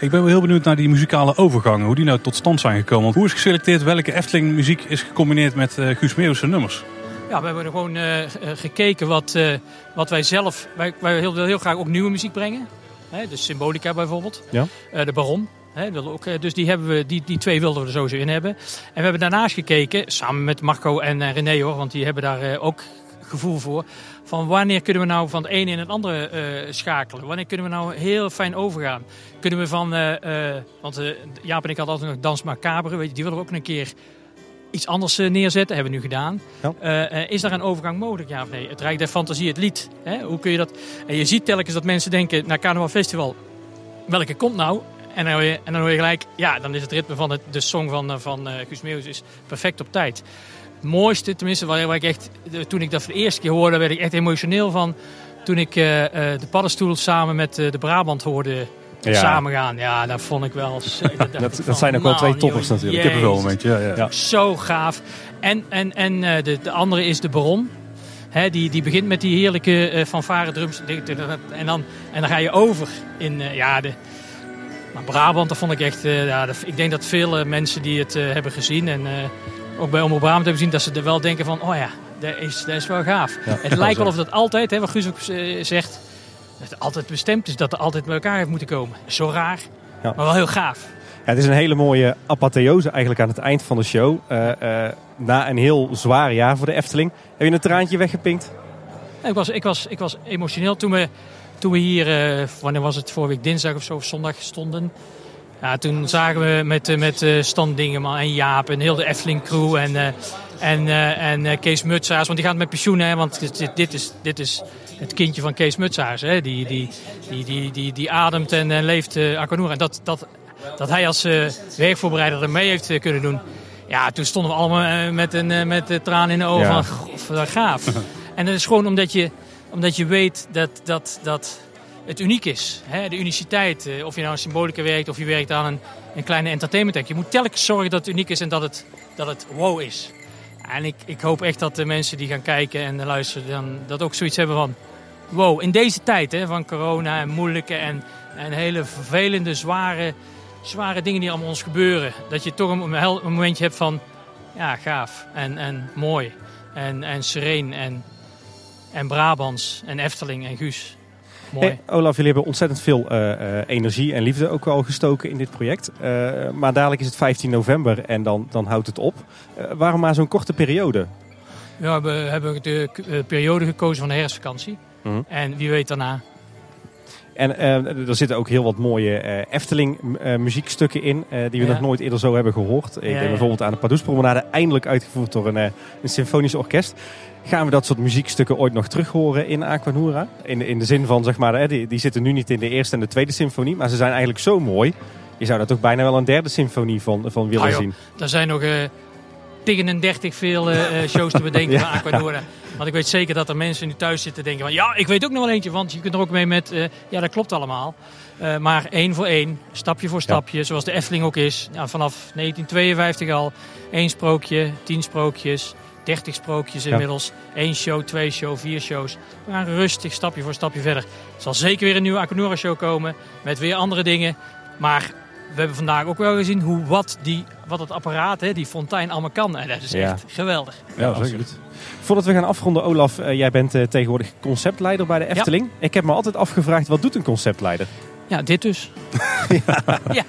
Ik ben wel heel benieuwd naar die muzikale overgangen. Hoe die nou tot stand zijn gekomen. Want hoe is geselecteerd welke Efteling muziek is gecombineerd met eh Guus Meeuwse nummers? Ja, we hebben gewoon eh, eh, gekeken wat, eh, wat wij zelf... Wij, wij willen heel graag ook nieuwe muziek brengen. Hè, dus Symbolica bijvoorbeeld. Ja. Eh, de Baron. Hè, ook, eh, dus die, hebben we, die, die twee wilden we er sowieso in hebben. En we hebben daarnaast gekeken, samen met Marco en eh, René hoor, want die hebben daar ook gevoel voor. Van wanneer kunnen we nou van het ene in het andere schakelen? Wanneer kunnen we nou heel fijn overgaan? Kunnen we van, want Jaap en ik hadden altijd nog Dans Macabre, weet je, die willen we ook een keer iets anders eh, neerzetten. Hebben we nu gedaan. Ja. Eh, eh, is daar een overgang mogelijk, ja of nee? Het Rijk der Fantasie, het lied. Hè? Hoe kun je dat... En je ziet telkens dat mensen denken, naar Carnaval Festival, welke komt nou? En dan, hoor je, en dan hoor je gelijk, ja, dan is het ritme van het, de song van, van Guus Meeuwis is perfect op tijd. Het mooiste, tenminste, waar, waar ik echt, toen ik dat voor de eerste keer hoorde, werd ik echt emotioneel van. Toen ik de paddenstoel samen met de Brabant hoorde Ja. samengaan. Ja, dat vond ik wel... dat, Dat, zijn ook wel twee man, toppers joh, natuurlijk. Ik heb er wel een beetje, ja, ja. Zo gaaf. En, en, en eh, de, de andere is de Baron. Hè, die, die begint met die heerlijke eh fanfare drums. En dan, en dan ga je over in eh, ja, de... Maar Brabant, dat vond ik echt... ja, dat- ik denk dat veel mensen die het hebben gezien... en ook bij Omroep Brabant hebben gezien... dat ze er wel denken van... Oh ja, dat is, dat is wel gaaf. het lijkt wel of dat altijd, hè, wat Guus ook zegt... Dat het altijd bestemd is dat er altijd bij elkaar heeft moeten komen. Zo raar, Ja. maar wel heel gaaf. Ja, het is een hele mooie apotheose eigenlijk aan het eind van de show. Eh, eh, na een heel zwaar jaar voor de Efteling. Heb je een traantje weggepinkt? Ja, Ik was, ik was, ik was emotioneel toen we, toen we hier, eh, wanneer was het, vorige week dinsdag of zo, of zondag stonden. Ja, toen zagen we met, met Stan en Jaap en heel de Efteling crew en, en, eh, en eh, Kees Mutsaars. Want die gaat met pensioen, hè, want dit, is, dit is het kindje van Kees Mutsaars. Hè, die, die, die, die, die, die ademt en, en leeft uh, Aquanura. En dat, dat, dat hij als werkvoorbereider er mee heeft kunnen doen. Ja, toen stonden we allemaal met een met de tranen in de ogen Ja. van, "Goh, wat gaaf. en dat is gewoon omdat je, omdat je weet dat, dat, dat het uniek is. Hè? De uniciteit. Of je nou een symbolica werkt of je werkt aan een, een kleine entertainment act. Je moet telkens zorgen dat het uniek is en dat het, dat het wow is. En ik, ik hoop echt dat de mensen die gaan kijken en luisteren... Dan, dat ook zoiets hebben van... Wow, in deze tijd hè, van corona en moeilijke en, en hele vervelende, zware, zware dingen die allemaal ons gebeuren. Dat je toch een, momentje hebt van... Ja, gaaf en, en mooi en, en sereen en, en Brabants en Efteling en Guus. Mooi. Hey, Olaf, jullie hebben ontzettend veel eh, eh, energie en liefde ook al gestoken in dit project. Eh, maar dadelijk is het 15 november en dan, dan houdt het op. Waarom maar zo'n korte periode? Ja, we hebben de periode gekozen van de herfstvakantie. Mhm. En wie weet daarna. En eh, er zitten ook heel wat mooie eh, Efteling eh, muziekstukken in die we Ja. nog nooit eerder zo hebben gehoord. Ik Ja, denk ja. bijvoorbeeld aan de Pardoespromenade, eindelijk uitgevoerd door een, een symfonisch orkest. Gaan we dat soort muziekstukken ooit nog terug horen in Aquanura? In, in de zin van, zeg maar, die, die zitten nu niet in de eerste en de tweede symfonie, maar ze zijn eigenlijk zo mooi. Je zou daar toch bijna wel een derde symfonie van, van willen Ah, zien. Er zijn nog eh tegen een dertig veel shows te bedenken van Aquanura. Want ik weet zeker dat er mensen nu thuis zitten denken van... Ja, ik weet ook nog wel eentje, want je kunt er ook mee met... eh, ja, dat klopt allemaal. Eh, maar één voor één, stapje voor stapje, zoals de Efteling ook is. Ja, vanaf 1952 al. één sprookje, tien sprookjes, dertig sprookjes Ja. inmiddels. Eén show, twee show, vier shows. We gaan rustig stapje voor stapje verder. Er zal zeker weer een nieuwe Aquanura show komen met weer andere dingen. Maar we hebben vandaag ook wel gezien hoe wat, die, wat het apparaat, hè, die fontein, allemaal kan. En dat is Ja. echt geweldig. Ja, absoluut. Voordat we gaan afronden, Olaf, eh, jij bent eh, tegenwoordig conceptleider bij de Efteling. Ik heb me altijd afgevraagd, wat doet een conceptleider? Ja, dit dus. ja.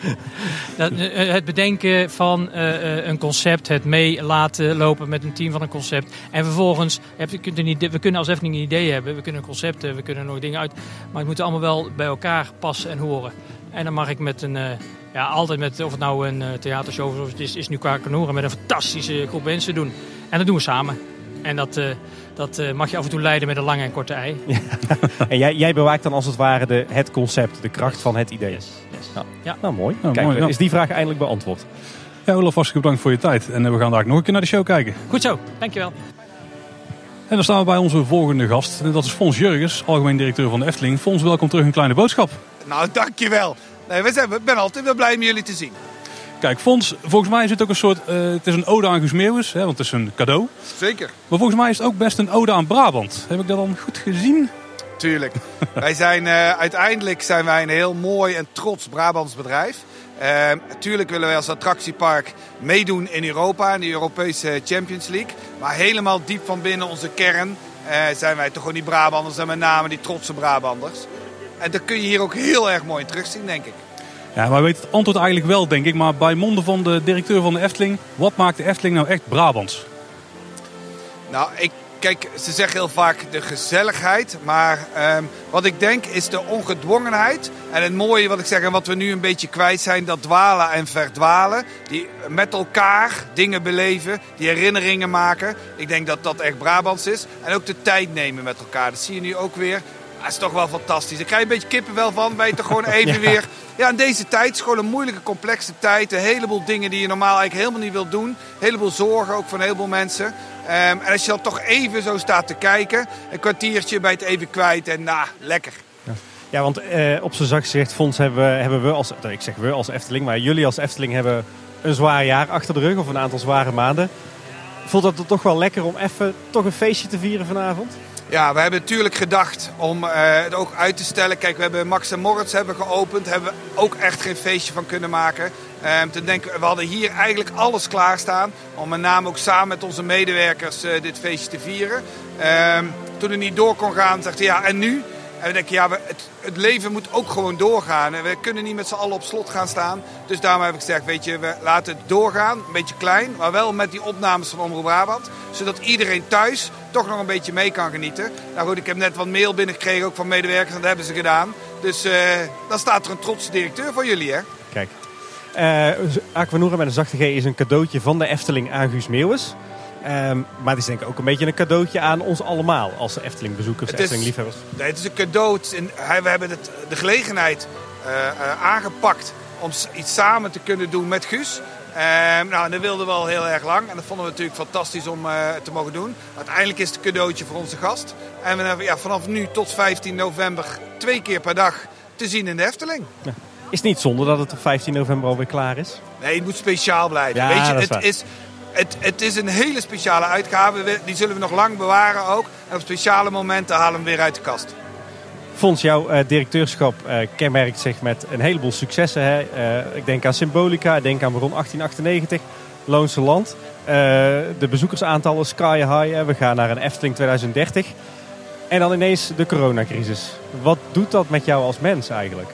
Dat, eh, het bedenken van eh, eh, een concept, het mee laten lopen met een team van een concept. En vervolgens, heb, je kunt een idee, we kunnen als Efteling een idee hebben, we kunnen een concept hebben, we kunnen nog dingen uit. Maar het moet allemaal wel bij elkaar passen en horen. En dan mag ik met een, eh, ja, altijd met, of het nou een eh, theatershow is, of het is, is nu Kakenoeren, met een fantastische groep mensen doen. En dat doen we samen. En dat, eh, dat eh, mag je af en toe leiden met een lange en korte ei. En jij, jij bewaakt dan als het ware de, het concept, de kracht van het idee. Yes, yes. Ja. Ja. Nou, mooi. Ja, Kijk, mooi, ja. is die vraag eindelijk beantwoord? Ja, Olaf, hartstikke bedankt voor je tijd. En we gaan daar nog een keer naar de show kijken. Goed zo, dankjewel. En dan staan we bij onze volgende gast. En dat is Fons Jurgens, algemeen directeur van de Efteling. Fons, welkom terug in Kleine Boodschap. Nou, dankjewel. Nee, we zijn, ik ben altijd wel blij om jullie te zien. Kijk, Fons, volgens mij is het ook een soort... eh, het is een ode aan Guus Meeuwis, hè, want het is een cadeau. Zeker. Maar volgens mij is het ook best een ode aan Brabant. Heb ik dat dan goed gezien? tuurlijk. wij zijn, eh, uiteindelijk zijn wij een heel mooi en trots Brabants bedrijf. Natuurlijk willen wij als attractiepark meedoen in Europa, in de Europese Champions League. Maar helemaal diep van binnen onze kern eh, zijn wij toch gewoon die Brabanders en met name die trotse Brabanders. En dat kun je hier ook heel erg mooi in terugzien, denk ik. Ja, wij weten het antwoord eigenlijk wel, denk ik. Maar bij monden van de directeur van de Efteling, wat maakt de Efteling nou echt Brabants? Nou, ik, kijk, ze zeggen heel vaak de gezelligheid. Maar ehm, wat ik denk is de ongedwongenheid. En het mooie wat ik zeg en wat we nu een beetje kwijt zijn. Dat dwalen en verdwalen. Die met elkaar dingen beleven. Die herinneringen maken. Ik denk dat dat echt Brabants is. En ook de tijd nemen met elkaar. Dat zie je nu ook weer. Dat is toch wel fantastisch. Ik krijg je een beetje kippenvel van. Ben je toch gewoon even weer... Ja, in deze tijd is gewoon een moeilijke, complexe tijd. Een heleboel dingen die je normaal eigenlijk helemaal niet wilt doen. Een heleboel zorgen ook van een heleboel mensen. Ehm, en als je dan toch even zo staat te kijken. Een kwartiertje bij het even kwijt. En nou, lekker. Ja, want eh, op zijn zacht gezegd, Fons, hebben we, hebben we als, ik zeg we als Efteling, maar jullie als Efteling hebben een zwaar jaar achter de rug of een aantal zware maanden. Voelt dat het toch wel lekker om even toch een feestje te vieren vanavond? Ja, we hebben natuurlijk gedacht om eh, het ook uit te stellen. Kijk, we hebben Max en Moritz hebben geopend. Hebben we ook echt geen feestje van kunnen maken. Ehm, te denken, we hadden hier eigenlijk alles klaarstaan. Om met name ook samen met onze medewerkers eh, dit feestje te vieren. Ehm, toen het niet door kon gaan, dachten ja, en nu? We denken, ja, het, het leven moet ook gewoon doorgaan. En we kunnen niet met z'n allen op slot gaan staan. Dus daarom heb ik gezegd, weet je, we laten het doorgaan. Een beetje klein, maar wel met die opnames van Omroep Brabant. Zodat iedereen thuis toch nog een beetje mee kan genieten. Nou goed, ik heb net wat mail binnengekregen, ook van medewerkers. En dat hebben ze gedaan. Dus eh, dan staat er een trotse directeur voor jullie, hè? Kijk. Eh Aquanura met een zachte G is een cadeautje van de Efteling aan Guus Meeuwis. Ehm, maar het is denk ik ook een beetje een cadeautje aan ons allemaal als Het is- Efteling-liefhebbers. Nee, het is een cadeau. Het is een- hij- we hebben het, de gelegenheid eh, eh, aangepakt om iets samen te kunnen doen met Guus. Ehm, nou, en dat wilden we al heel erg lang. En dat vonden we natuurlijk fantastisch om eh, te mogen doen. Uiteindelijk is het een cadeautje voor onze gast. En we hebben ja, vanaf nu tot 15 november twee keer per dag te zien in de Efteling. Is het niet zonde dat het op 15 november alweer klaar is? Nee, het moet speciaal blijven. Ja, Weet je, dat is het, waar. is, het, het is een hele speciale uitgave. Die zullen we nog lang bewaren ook. En op speciale momenten halen we hem weer uit de kast. Fons, jouw eh, directeurschap eh, kenmerkt zich met een heleboel successen. Hè? Eh, ik denk aan Symbolica, ik denk aan Baron 1898, Loonse Land. De bezoekersaantallen sky high. We gaan naar een Efteling 2030. En dan ineens de coronacrisis. Wat doet dat met jou als mens eigenlijk?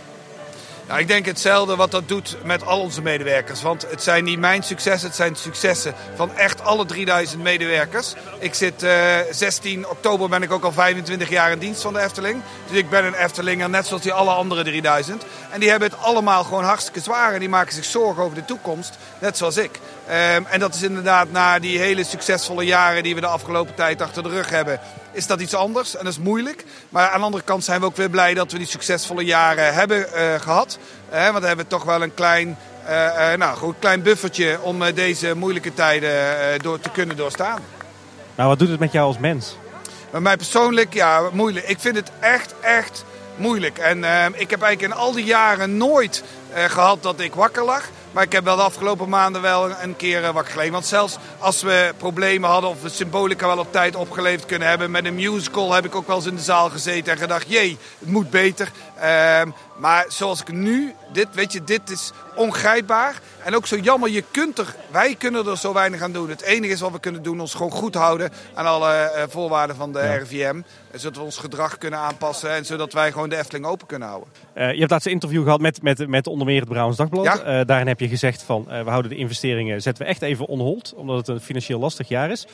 Nou, ik denk hetzelfde wat dat doet met al onze medewerkers. Want het zijn niet mijn successen, het zijn successen van echt alle 3000 medewerkers. Ik zit eh 16 oktober ben ik ook al 25 jaar in dienst van de Efteling. Dus ik ben een Eftelinger, net zoals die alle andere 3000. En die hebben het allemaal gewoon hartstikke zwaar. En die maken zich zorgen over de toekomst, net zoals ik. Ehm, en dat is inderdaad na die hele succesvolle jaren die we de afgelopen tijd achter de rug hebben, is dat iets anders. En dat is moeilijk. Maar aan de andere kant zijn we ook weer blij dat we die succesvolle jaren hebben eh, gehad. Eh, want we hebben toch wel een klein, eh, nou, goed, klein buffertje om deze moeilijke tijden door te kunnen doorstaan. Nou, wat doet het met jou als mens? Maar mij persoonlijk, ja, moeilijk. Ik vind het echt, echt moeilijk. En eh, ik heb eigenlijk in al die jaren nooit eh, gehad dat ik wakker lag. Maar ik heb wel de afgelopen maanden wel een, keer eh, wakker gelegen. Want zelfs als we problemen hadden of we Symbolica wel op tijd opgeleverd kunnen hebben... met een musical heb ik ook wel eens in de zaal gezeten en gedacht... jee, het moet beter. Ehm, maar zoals ik nu, dit, weet je, dit is ongrijpbaar. En ook zo jammer, je kunt er, wij kunnen er zo weinig aan doen. Het enige is wat we kunnen doen, ons gewoon goed houden aan alle eh, voorwaarden van de RIVM. Zodat we ons gedrag kunnen aanpassen en zodat wij gewoon de Efteling open kunnen houden. Eh, je hebt laatst een interview gehad met, met, met onder meer het Brabants Dagblad. Ja. Eh, daarin heb je gezegd van we houden de investeringen, zetten we echt even on hold. Omdat het een financieel lastig jaar is.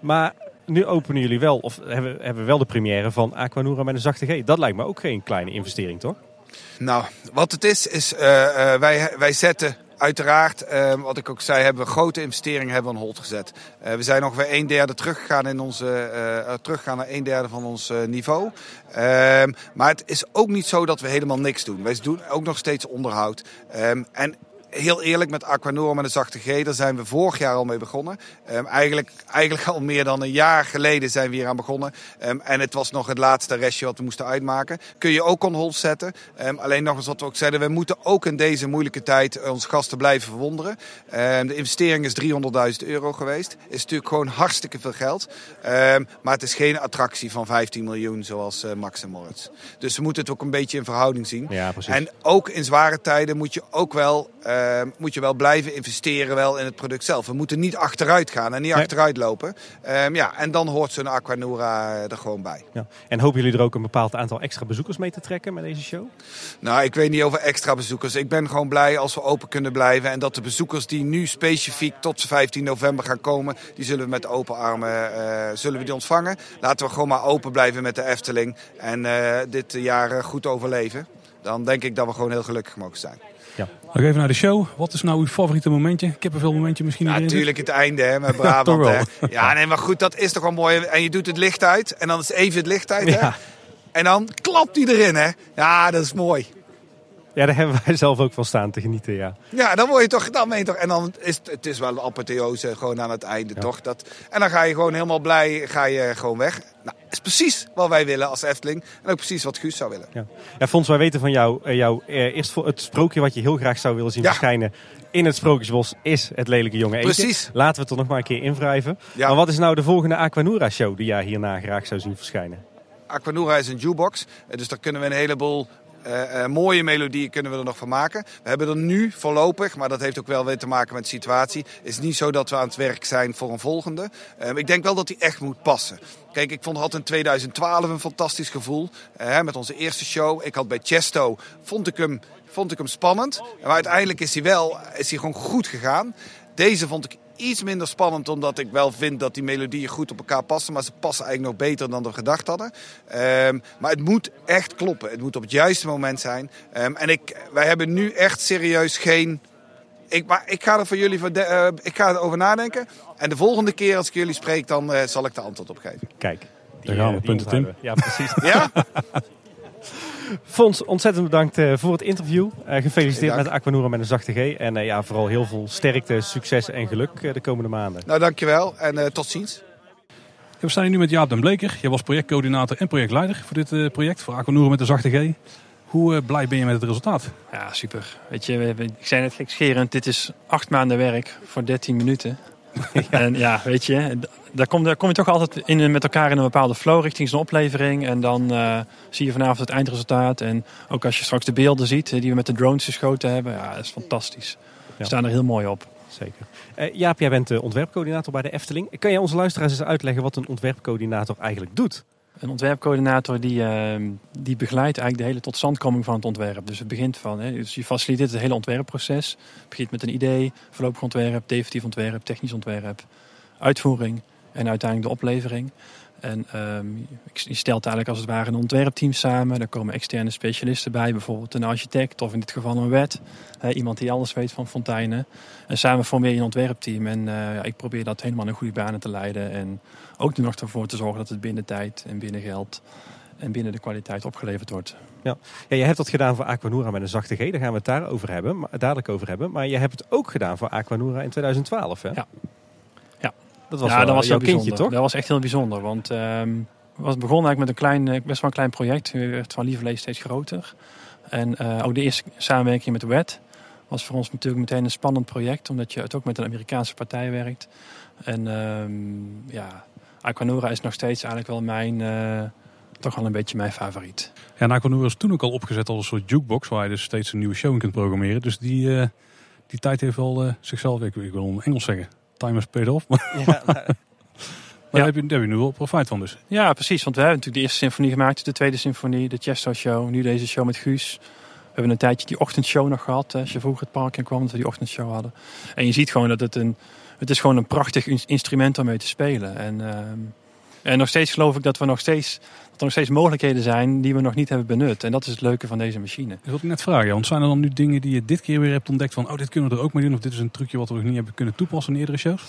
Maar nu openen jullie wel, of hebben, hebben we wel de première van Aquanura met een zachte G. Dat lijkt me ook geen kleine investering, toch? Nou, wat het is, is eh, eh, wij, wij zetten uiteraard, eh, wat ik ook zei, hebben we grote investeringen hebben we on hold gezet. We zijn ongeveer een derde teruggegaan, in onze, teruggegaan naar een derde van ons niveau. Ehm, maar het is ook niet zo dat we helemaal niks doen. Wij doen ook nog steeds onderhoud. Ehm, en heel eerlijk, met Aquanura met een zachte G, daar zijn we vorig jaar al mee begonnen. Ehm, eigenlijk, eigenlijk al meer dan een jaar geleden zijn we hier aan begonnen. Ehm, en het was nog het laatste restje wat we moesten uitmaken. Kun je ook on hold zetten. Ehm, alleen nog eens wat we ook zeiden, we moeten ook in deze moeilijke tijd onze gasten blijven verwonderen. De investering is 300.000 euro geweest. Is natuurlijk gewoon hartstikke veel geld. Maar het is geen attractie van 15 miljoen zoals eh, Max en Moritz. Dus we moeten het ook een beetje in verhouding zien. Ja, precies. En ook in zware tijden moet je ook wel, eh, moet je wel blijven investeren wel in het product zelf. We moeten niet achteruit gaan en niet Nee. achteruit lopen. Ehm, ja, en dan hoort zo'n Aquanura eh, er gewoon bij. Ja. En hopen jullie er ook een bepaald aantal extra bezoekers mee te trekken met deze show? Nou, ik weet niet over extra bezoekers. Ik ben gewoon blij als we open kunnen blijven. En dat de bezoekers die nu specifiek tot 15 november gaan komen, die zullen we met open armen eh, zullen we die ontvangen. Laten we gewoon maar open blijven met de Efteling. En eh, dit jaar goed overleven. Dan denk ik dat we gewoon heel gelukkig mogen zijn. Nog even naar de show. Wat is nou uw favoriete momentje? Ik heb een veel momentje misschien Ja, natuurlijk het einde hè, met Ja, Brabant. toch wel. hè. Ja, nee, maar goed, dat is toch wel mooi. En je doet het licht uit en dan is even het licht uit. Hè? Ja. En dan klapt hij erin. Hè? Ja, dat is mooi. Ja, daar hebben wij zelf ook van staan te genieten, ja. Ja, dan word je toch, dan ben je toch, en dan is het, het is wel een apotheose gewoon aan het einde, toch? Dat, en dan ga je gewoon helemaal blij, ga je gewoon weg. Nou, is precies wat wij willen als Efteling en ook precies wat Guus zou willen. Ja, ja Fons, wij weten van jou, eh, jou eh, eerst voor het sprookje wat je heel graag zou willen zien Ja. verschijnen in het Sprookjesbos is het lelijke jonge eendje. Precies. Laten we het er nog maar een keer invrijven. Ja. Maar wat is nou de volgende Aquanura show die jij hierna graag zou zien verschijnen? Aquanura is een jukebox, eh, dus daar kunnen we een heleboel eh, eh, mooie melodieën kunnen we er nog van maken. We hebben er nu voorlopig, maar dat heeft ook wel weer te maken met de situatie. Is niet zo dat we aan het werk zijn voor een volgende. Eh, ik denk wel dat die echt moet passen. Kijk, ik vond het in 2012 een fantastisch gevoel. met onze eerste show. Ik had bij Chesto, vond ik hem, vond ik hem spannend. Maar uiteindelijk is hij wel, is hij gewoon goed gegaan. Deze vond ik iets minder spannend, omdat ik wel vind dat die melodieën goed op elkaar passen. Maar ze passen eigenlijk nog beter dan we gedacht hadden. Ehm, maar het moet echt kloppen. Het moet op het juiste moment zijn. Ehm, en ik, wij hebben nu echt serieus geen. Ik, maar ik ga er voor jullie voor de- eh, ik ga erover nadenken. En de volgende keer als ik jullie spreek, dan eh, zal ik de antwoord op geven. Kijk. Daar gaan we, eh, punten, Tim. Ja, precies. Ja? Fons, ontzettend bedankt eh, voor het interview. Eh, gefeliciteerd met Aquanura met een zachte G. En eh, ja, vooral heel veel sterkte, succes en geluk de komende maanden. Nou, dankjewel en eh, tot ziens. We staan hier nu met Jaap den Bleker. Jij was projectcoördinator en projectleider voor dit eh, project, voor Aquanura met de zachte G. Hoe eh, blij ben je met het resultaat? Ja, super. Weet je, ik zei net gekscherend, dit is acht maanden werk voor 13 minuten. En ja, weet je, daar kom, daar kom je toch altijd in, met elkaar in een bepaalde flow richting zo'n oplevering. En dan eh, zie je vanavond het eindresultaat. En ook als je straks de beelden ziet eh, die we met de drones geschoten hebben. Ja, dat is fantastisch. We staan er heel mooi op. Zeker. Eh, Jaap, jij bent de ontwerpcoördinator bij de Efteling. Kan jij onze luisteraars eens uitleggen wat een ontwerpcoördinator eigenlijk doet? Een ontwerpcoördinator die, eh, die begeleidt eigenlijk de hele totstandkoming van het ontwerp. Dus het begint van, hè, dus je faciliteert het hele ontwerpproces. Het begint met een idee, voorlopig ontwerp, definitief ontwerp, technisch ontwerp, uitvoering en uiteindelijk de oplevering. En ehm, je stelt eigenlijk als het ware een ontwerpteam samen. Daar komen externe specialisten bij, bijvoorbeeld een architect of in dit geval een wet. Iemand die alles weet van fonteinen. En samen formeer je een ontwerpteam. En eh, ja, ik probeer dat helemaal in goede banen te leiden. En ook er nog ervoor te zorgen dat het binnen tijd en binnen geld en binnen de kwaliteit opgeleverd wordt. Ja, je hebt dat gedaan voor Aquanura met een zachte G. Daar gaan we het daar over hebben, maar, dadelijk over hebben. Maar je hebt het ook gedaan voor Aquanura in 2012, hè? Ja. Ja. Dat was ja, wel dat was jouw heel kindje, bijzonder. toch? Dat was echt heel bijzonder. Want ehm was begon eigenlijk met een klein, eh, best wel een klein project. Het werd van Lieverlee steeds groter. En eh, ook de eerste samenwerking met de WET was voor ons natuurlijk meteen een spannend project. Omdat je het ook met een Amerikaanse partij werkt. En ehm, ja, Aquanura is nog steeds eigenlijk wel mijn, eh, toch wel een beetje mijn favoriet. Ja, en Aquanura is toen ook al opgezet als een soort jukebox, waar je dus steeds een nieuwe show in kunt programmeren. Dus die, eh, die tijd heeft wel zichzelf, ik, ik wil in Engels zeggen, time has paid off. Maar, Ja, daar, heb je, daar heb je nu wel profijt van dus. Ja, precies. Want we hebben natuurlijk de eerste symfonie gemaakt, de tweede symfonie, de Chesto Show, nu deze show met Guus. We hebben een tijdje die ochtendshow nog gehad, eh, als je vroeger het park in kwam, dat we die ochtendshow hadden. En je ziet gewoon dat het een, het is gewoon een prachtig in- instrument om mee te spelen. En, ehm, en nog steeds geloof ik dat, we nog steeds, dat er nog steeds mogelijkheden zijn die we nog niet hebben benut. En dat is het leuke van deze machine. Dat wilde ik net vragen, want zijn er dan nu dingen die je dit keer weer hebt ontdekt van, oh dit kunnen we er ook mee doen, of dit is een trucje wat we nog niet hebben kunnen toepassen in eerdere shows?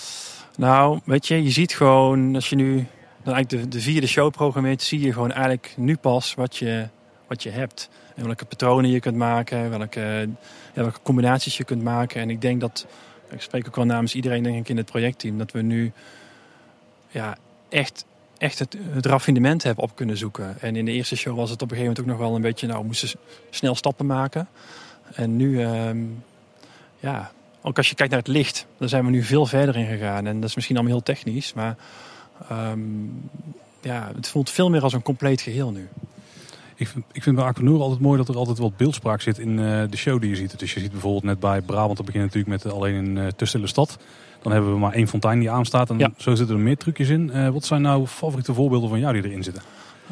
Nou, weet je, je ziet gewoon, als je nu dan eigenlijk de, de vierde show programmeert, zie je gewoon eigenlijk nu pas wat je wat je hebt. En welke patronen je kunt maken, welke, ja, welke combinaties je kunt maken. En ik denk dat, ik spreek ook wel namens iedereen denk ik in het projectteam, dat we nu ja, echt, echt het, het raffinement hebben op kunnen zoeken. En in de eerste show was het op een gegeven moment ook nog wel een beetje, nou, moesten snel stappen maken. En nu, ehm, ja, ook als je kijkt naar het licht, daar zijn we nu veel verder in gegaan. En dat is misschien allemaal heel technisch, maar ehm, ja, het voelt veel meer als een compleet geheel nu. Ik vind, ik vind bij Aquanura altijd mooi dat er altijd wat beeldspraak zit in eh, de show die je ziet. Dus je ziet bijvoorbeeld net bij Brabant, dat begint natuurlijk met eh, alleen een uh, te stille stad. Dan hebben we maar één fontein die aanstaat en Ja. zo zitten er meer trucjes in. Eh, wat zijn nou favoriete voorbeelden van jou die erin zitten?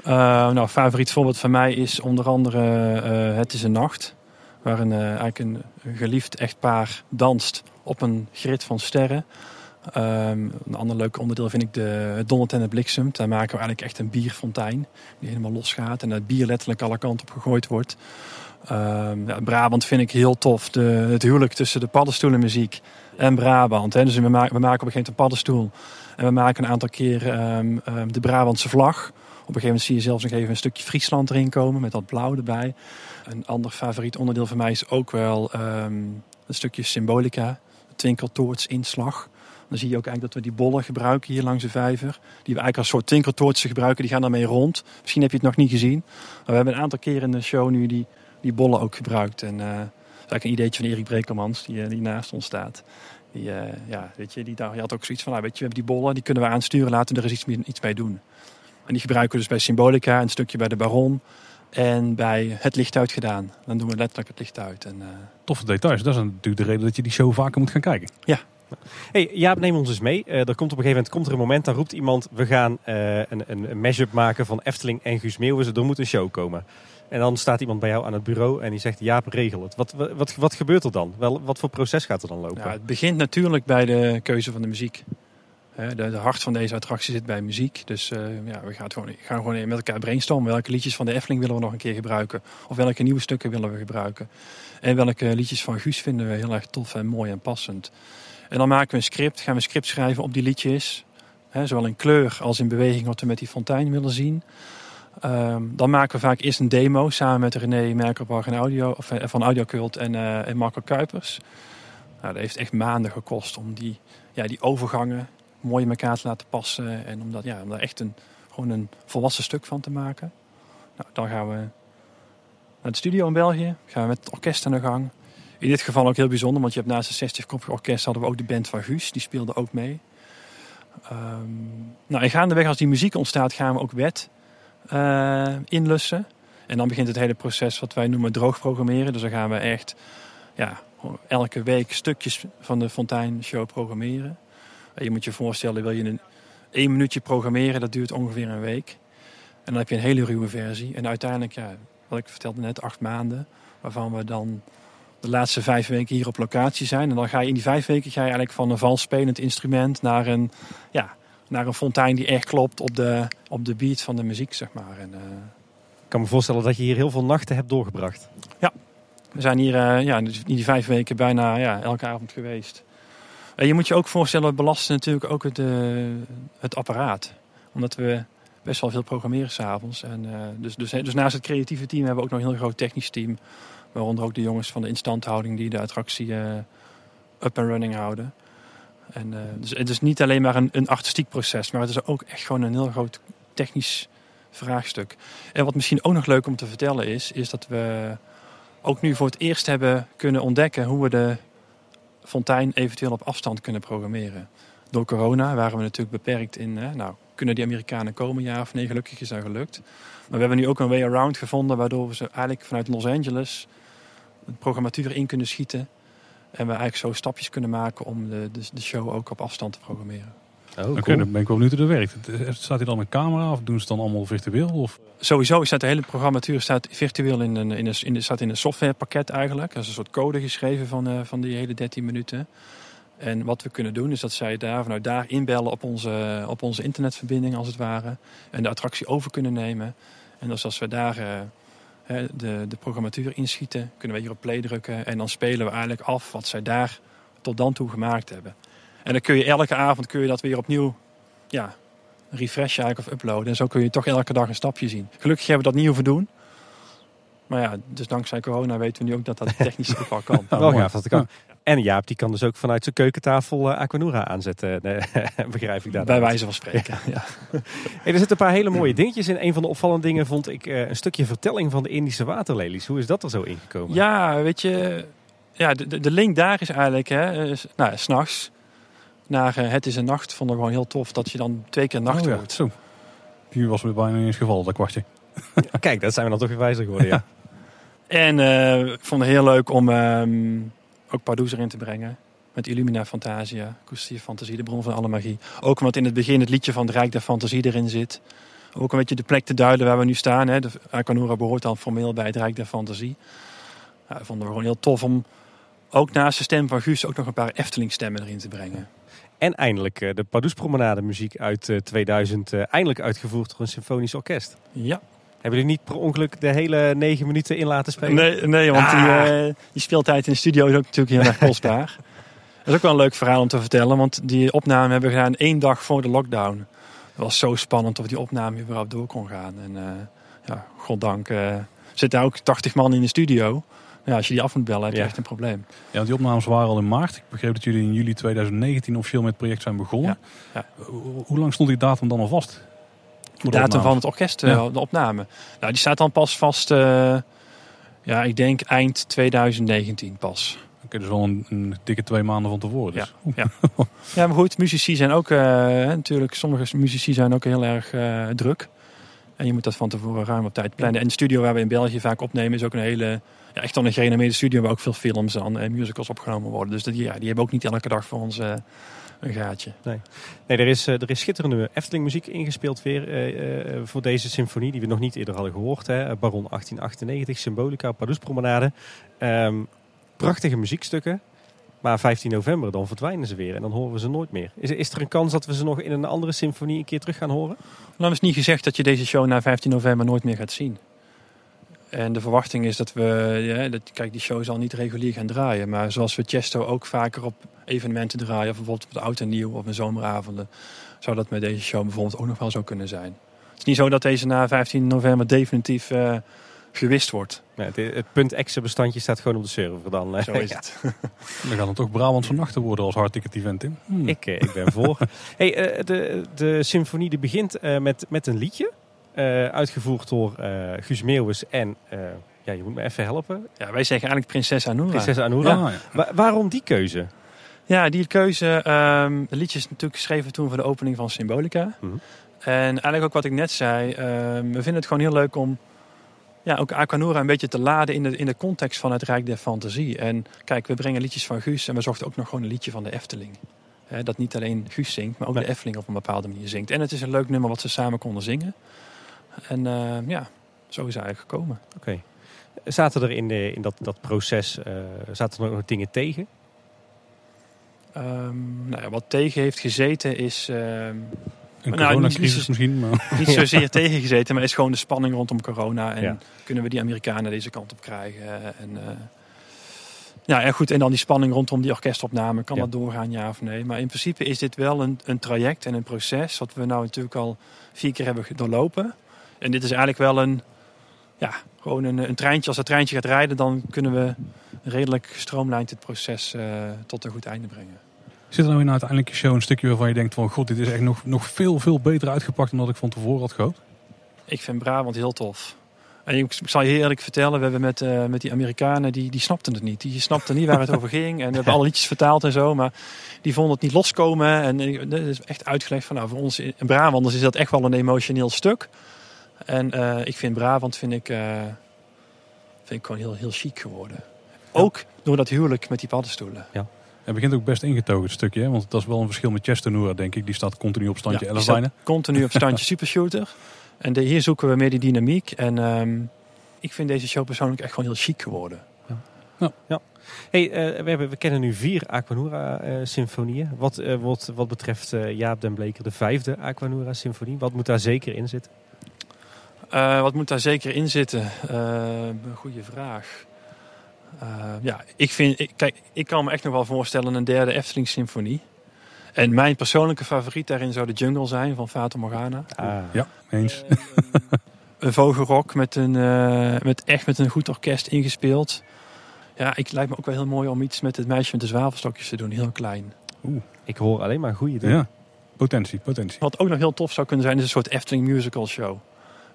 Nou, favoriet voorbeeld van mij is onder andere Het is een nacht. Waar een, eigenlijk een geliefd echtpaar danst op een grid van sterren. Um, een ander leuk onderdeel vind ik de, dondert en het bliksemt. Daar maken we eigenlijk echt een bierfontein die helemaal losgaat. En dat bier letterlijk alle kanten op gegooid wordt. Um, ja, Brabant vind ik heel tof. De, het huwelijk tussen de paddenstoelenmuziek en Brabant. Hè. Dus we, maken, we maken op een gegeven moment een paddenstoel. En we maken een aantal keer um, de Brabantse vlag. Op een gegeven moment zie je zelfs nog even een stukje Friesland erin komen met dat blauw erbij. Een ander favoriet onderdeel van mij is ook wel um, een stukje symbolica. Twinkeltoorts inslag. Dan zie je ook eigenlijk dat we die bollen gebruiken hier langs de vijver. Die we eigenlijk als soort twinkeltoortsen gebruiken. Die gaan daarmee rond. Misschien heb je het nog niet gezien. Maar we hebben een aantal keren in de show nu die, die bollen ook gebruikt. En uh, dat is eigenlijk een ideetje van Erik Brekelmans die, uh, die naast ons staat. Die, uh, ja, weet je, die, die had ook zoiets van, nou, weet je, we hebben die bollen, die kunnen we aansturen, laten we er eens iets mee, iets mee doen. En die gebruiken we dus bij Symbolica, een stukje bij de Baron en bij het licht uitgedaan. Dan doen we letterlijk het licht uit. En, uh... Toffe details, dat is natuurlijk de reden dat je die show vaker moet gaan kijken. Ja. Hey, Jaap, neem ons eens mee. Uh, er komt op een gegeven moment er een moment, dan roept iemand, we gaan uh, een, een, mashup maken van Efteling en Guus Meeuwis. Er moet een show komen. En dan staat iemand bij jou aan het bureau en die zegt, Jaap, regel het. Wat, wat, wat gebeurt er dan? Wel, wat voor proces gaat er dan lopen? Ja, het begint natuurlijk bij de keuze van de muziek. De, hart van deze attractie zit bij muziek. Dus uh, ja, we gaan gewoon, gaan gewoon met elkaar brainstormen. Welke liedjes van de Efteling willen we nog een keer gebruiken? Of welke nieuwe stukken willen we gebruiken? En welke liedjes van Guus vinden we heel erg tof en mooi en passend? En dan maken we een script, gaan we een script schrijven op die liedjes. Zowel in kleur als in beweging wat we met die fontein willen zien. Um, dan maken we vaak eerst een demo samen met René Merkelbach en Audio, of, uh, van Audiocult en, uh, en Marco Kuipers. Nou, dat heeft echt maanden gekost om die, ja, die overgangen mooi in elkaar te laten passen. En om, dat, ja, om daar echt een, gewoon een volwassen stuk van te maken. Nou, dan gaan we naar de studio in België. Gaan we met het orkest aan de gang. In dit geval ook heel bijzonder, want je hebt naast het 60-koppig orkest hadden we ook de band van Guus. Die speelde ook mee. Um, nou, en gaandeweg als die muziek ontstaat gaan we ook wet uh, inlussen. En dan begint het hele proces wat wij noemen droog programmeren. Dus dan gaan we echt ja, elke week stukjes van de Fontein Show programmeren. Je moet je voorstellen, wil je een één minuutje programmeren, dat duurt ongeveer een week. En dan heb je een hele ruwe versie. En uiteindelijk, ja, wat ik vertelde net, acht maanden. Waarvan we dan de laatste vijf weken hier op locatie zijn. En dan ga je in die vijf weken ga je eigenlijk van een vals spelend instrument naar een, ja, naar een fontein die echt klopt op de, op de beat van de muziek, zeg maar. En, uh... Ik kan me voorstellen dat je hier heel veel nachten hebt doorgebracht. Ja, we zijn hier uh, ja, in die vijf weken bijna ja, elke avond geweest. En je moet je ook voorstellen, we belasten natuurlijk ook het, uh, het apparaat. Omdat we best wel veel programmeren s'avonds. En uh, dus, dus, dus naast het creatieve team hebben we ook nog een heel groot technisch team. Waaronder ook de jongens van de instandhouding die de attractie uh, up and running houden. En, uh, dus het is niet alleen maar een, een artistiek proces, maar het is ook echt gewoon een heel groot technisch vraagstuk. En wat misschien ook nog leuk om te vertellen is, is dat we ook nu voor het eerst hebben kunnen ontdekken hoe we de fontein eventueel op afstand kunnen programmeren. Door corona waren we natuurlijk beperkt in, nou, kunnen die Amerikanen komen, ja of nee, gelukkig is dat gelukt. Maar we hebben nu ook een way around gevonden, waardoor we ze eigenlijk vanuit Los Angeles de programmatuur in kunnen schieten. En we eigenlijk zo stapjes kunnen maken om de, de, de show ook op afstand te programmeren. Oh, cool. okay, dan ben ik wel benieuwd hoe dat werkt. Staat hier dan een camera of doen ze het dan allemaal virtueel? Of? Sowieso staat de hele programmatuur staat virtueel in een, in een, in een, staat in een softwarepakket eigenlijk. Er is een soort code geschreven van, uh, van die hele 13 minuten. En wat we kunnen doen is dat zij daar vanuit daar inbellen op onze, op onze internetverbinding als het ware. En de attractie over kunnen nemen. En dus als we daar uh, de, de programmatuur inschieten, kunnen we hier op play drukken. En dan spelen we eigenlijk af wat zij daar tot dan toe gemaakt hebben. En dan kun je elke avond kun je dat weer opnieuw ja, refreshen eigenlijk of uploaden. En zo kun je toch elke dag een stapje zien. Gelukkig hebben we dat niet hoeven doen. Maar ja, dus dankzij corona weten we nu ook dat dat technisch ook wel kan. wel gaaf dat het kan. En Jaap, die kan dus ook vanuit zijn keukentafel eh, Aquanura aanzetten. Nee, begrijp ik daar. Bij wijze van spreken, ja. Hey, er zitten een paar hele mooie dingetjes in. Een van de opvallende dingen vond ik eh, een stukje vertelling van de Indische waterlelies. Hoe is dat er zo ingekomen? Ja, weet je, ja, de, de- link daar is eigenlijk, hè, is, nou, ja, s'nachts naar eh, Het is een nacht, vond ik gewoon heel tof dat je dan twee keer nacht Oh ja, hoort. Zo. Die was weer bijna niet eens gevallen, dat kwartje. Kijk, dat zijn we dan toch weer wijzer geworden. Ja. En eh, ik vond het heel leuk om ehm, ook Pardoes erin te brengen. Met Illumina Fantasia, Koestier Fantasie, de bron van alle magie. Ook omdat in het begin het liedje van het Rijk der Fantasie erin zit. Ook een beetje de plek te duiden waar we nu staan. Hè. De Akanura behoort dan formeel bij het Rijk der Fantasie. Ja, dat vonden we gewoon heel tof om ook naast de stem van Guus ook nog een paar Efteling stemmen erin te brengen. En eindelijk eh, de Pardoespromenade muziek uit eh, 2000. eh, eindelijk uitgevoerd door een symfonisch orkest. Ja. Hebben jullie niet per ongeluk de hele negen minuten in laten spelen? Nee, nee want die, Ah. eh, die speeltijd in de studio is ook natuurlijk heel erg kostbaar. Dat is ook wel een leuk verhaal om te vertellen, want die opname hebben we gedaan één dag voor de lockdown. Het was zo spannend of die opname überhaupt door kon gaan. En eh, ja, goddank eh zitten ook 80 man in de studio. Ja, als je die af moet bellen, heb je Ja. echt een probleem. Ja, want die opnames waren al in maart. Ik begreep dat jullie in juli 2019 officieel met het project zijn begonnen. Ja. Hoe- Hoe lang stond die datum dan al vast? De Voor de datum van het orkest, eh, Ja. de opname. Nou, die staat dan pas vast, eh, ja, ik denk eind 2019 pas. Oké, dus wel een, een dikke twee maanden van tevoren. Dus. Ja. Ja, maar goed, muzici zijn ook, eh, natuurlijk, sommige muzici zijn ook heel erg eh, druk. En je moet dat van tevoren ruim op tijd plannen. En de studio waar we in België vaak opnemen is ook een hele, ja, echt dan een gerenommeerde studio waar ook veel films en musicals opgenomen worden. Dus die, ja, die hebben ook niet elke dag voor ons eh, een gaatje. Nee, nee er, is, eh, er is schitterende Efteling muziek ingespeeld weer eh, eh, voor deze symfonie. Die we nog niet eerder hadden gehoord. Hè. Baron 1898, Symbolica, Pardoespromenade. Ehm prachtige muziekstukken. Maar 15 november, dan verdwijnen ze weer en dan horen we ze nooit meer. Is, is er een kans dat we ze nog in een andere symfonie een keer terug gaan horen? Nou is niet gezegd dat je deze show na 15 november nooit meer gaat zien. En de verwachting is dat we, ja, dat, kijk, die show zal niet regulier gaan draaien. Maar zoals we Chesto ook vaker op evenementen draaien, of bijvoorbeeld op het oud en nieuw of met zomeravonden, zou dat met deze show bijvoorbeeld ook nog wel zo kunnen zijn. Het is niet zo dat deze na 15 november definitief eh, gewist wordt. Nee, het, het punt exe bestandje staat gewoon op de server dan. eh. Zo is Ja. het. Dan gaat het toch Brabant van nachten worden als hardticket event in. Hmm. Ik, eh, ik ben voor. hey, eh, de, de symfonie die begint eh, met, met een liedje. Eh, uitgevoerd door eh Guus Meeuwis en... eh, ja, je moet me even helpen. Ja, wij zeggen eigenlijk Prinses Anoura. Prinses Anoura. Ja. Wa- waarom die keuze? Ja, die keuze. ehm het liedje is natuurlijk geschreven toen voor de opening van Symbolica. Mhm. En eigenlijk ook wat ik net zei. ehm, we vinden het gewoon heel leuk om ja, ook Aquanura een beetje te laden in de, in de context van het Rijk der Fantasie. En kijk, we brengen liedjes van Guus en we zochten ook nog gewoon een liedje van de Efteling. Hè, dat niet alleen Guus zingt, maar ook de Efteling op een bepaalde manier zingt. En het is een leuk nummer wat ze samen konden zingen. En ehm, ja, zo is het eigenlijk gekomen. Oké. Zaten er in, de, in dat, dat proces eh, zaten er nog dingen tegen? Ehm, nou ja, wat tegen heeft gezeten is... ehm, Een Nou, coronacrisis niet- misschien. Maar... niet zozeer tegengezeten, maar is gewoon de spanning rondom corona. En Ja. kunnen we die Amerikanen deze kant op krijgen? En, eh, ja, en goed, en dan die spanning rondom die orkestopname. Kan Ja. dat doorgaan, ja of nee? Maar in principe is dit wel een, een traject en een proces... wat we nou natuurlijk al vier keer hebben doorlopen. En dit is eigenlijk wel een... Ja, gewoon een, een treintje. Als het treintje gaat rijden, dan kunnen we redelijk gestroomlijnd het proces eh, tot een goed einde brengen. Zit er nou in uiteindelijk show een stukje waarvan je denkt van... God, dit is echt nog, nog veel, veel beter uitgepakt dan dat ik van tevoren had gehoopt? Ik vind Brabant heel tof. En ik zal je heel eerlijk vertellen, we hebben met, eh, met die Amerikanen, die, die snapten het niet. Die snapten niet waar het over ging. En we hebben alle liedjes vertaald en zo, maar die vonden het niet loskomen. En dat is echt uitgelegd van, nou, voor ons in Brabanders is dat echt wel een emotioneel stuk. En eh, ik vind Brabant, vind ik, eh, vind ik gewoon heel, heel chic geworden. Ook door dat huwelijk met die paddenstoelen. Het begint ook best ingetogen het stukje. Hè? Want dat is wel een verschil met Chestanura, denk ik. Die staat continu op standje Ja, 11 die staat bijna. Continu op standje supershooter. En de, hier zoeken we meer die dynamiek. En ehm, ik vind deze show persoonlijk echt gewoon heel chic geworden. Hey, eh, we, hebben, we kennen nu vier Aquanura-symfonieën. wat, wat, wat betreft eh, Jaap den Bleker, de vijfde Aquanura-symfonie. Wat moet daar zeker in zitten? Eh, wat moet daar zeker in zitten? Eh, een goede vraag. Eh, ja, ik vind, ik, kijk, ik kan me echt nog wel voorstellen een derde Efteling symfonie. En mijn persoonlijke favoriet daarin zou de Jungle zijn van Fata Morgana. Ah, Ja, eens. een vogelrok met, een, eh, met echt met een goed orkest ingespeeld. Ja, ik lijkt me ook wel heel mooi om iets met het meisje met de zwavelstokjes te doen, heel klein. Ik hoor alleen maar goede dingen. Ja, potentie, potentie. Wat ook nog heel tof zou kunnen zijn, is een soort Efteling musical show.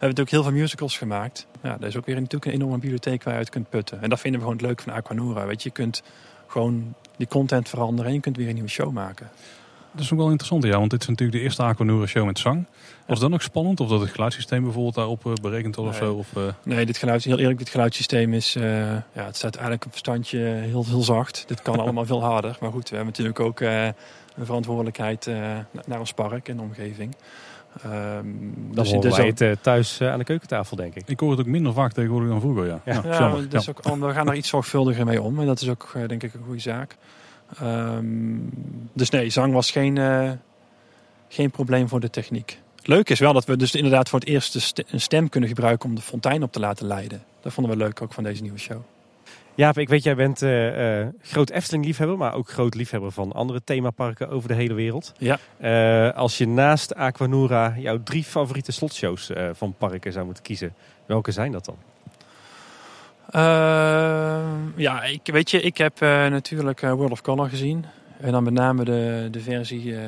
We hebben natuurlijk heel veel musicals gemaakt. Ja, daar is ook weer natuurlijk een enorme bibliotheek waar je uit kunt putten. En dat vinden we gewoon het leuk van Aquanura. Weet je, je kunt gewoon die content veranderen en je kunt weer een nieuwe show maken. Dat is ook wel interessant, ja, want dit is natuurlijk de eerste Aquanura show met zang. Was dat nog spannend? Of dat het geluidssysteem bijvoorbeeld daarop eh, berekend was of Nee. zo? Of, eh, Nee, dit geluid, heel eerlijk, dit geluidssysteem is, eh, ja, het staat eigenlijk op standje heel, heel zacht. Dit kan allemaal veel harder. Maar goed, we hebben natuurlijk ook een verantwoordelijkheid na- naar ons park en de omgeving. Ehm, Dan dus- horen dus wij het thuis eh, aan de keukentafel, denk ik. ik hoor het ook minder vaak tegenwoordig dan vroeger, ja. Ja. Ja, Ja, jammer. dus Ja. ook, al- we gaan er iets zorgvuldiger mee om. En dat is ook, eh, denk ik, een goede zaak. Ehm, dus nee, zang was geen, eh, geen probleem voor de techniek. Leuk is wel dat we dus inderdaad voor het eerst een stem kunnen gebruiken om de fontein op te laten leiden. Dat vonden we leuk ook van deze nieuwe show. Jaap, ik weet jij bent eh, groot Efteling-liefhebber, maar ook groot liefhebber van andere themaparken over de hele wereld. Ja. Eh, als je naast Aquanura jouw drie favoriete slotshows van parken zou moeten kiezen, welke zijn dat dan? Ja, ik, weet je, ik heb natuurlijk World of Color gezien. En dan met name de, de versie eh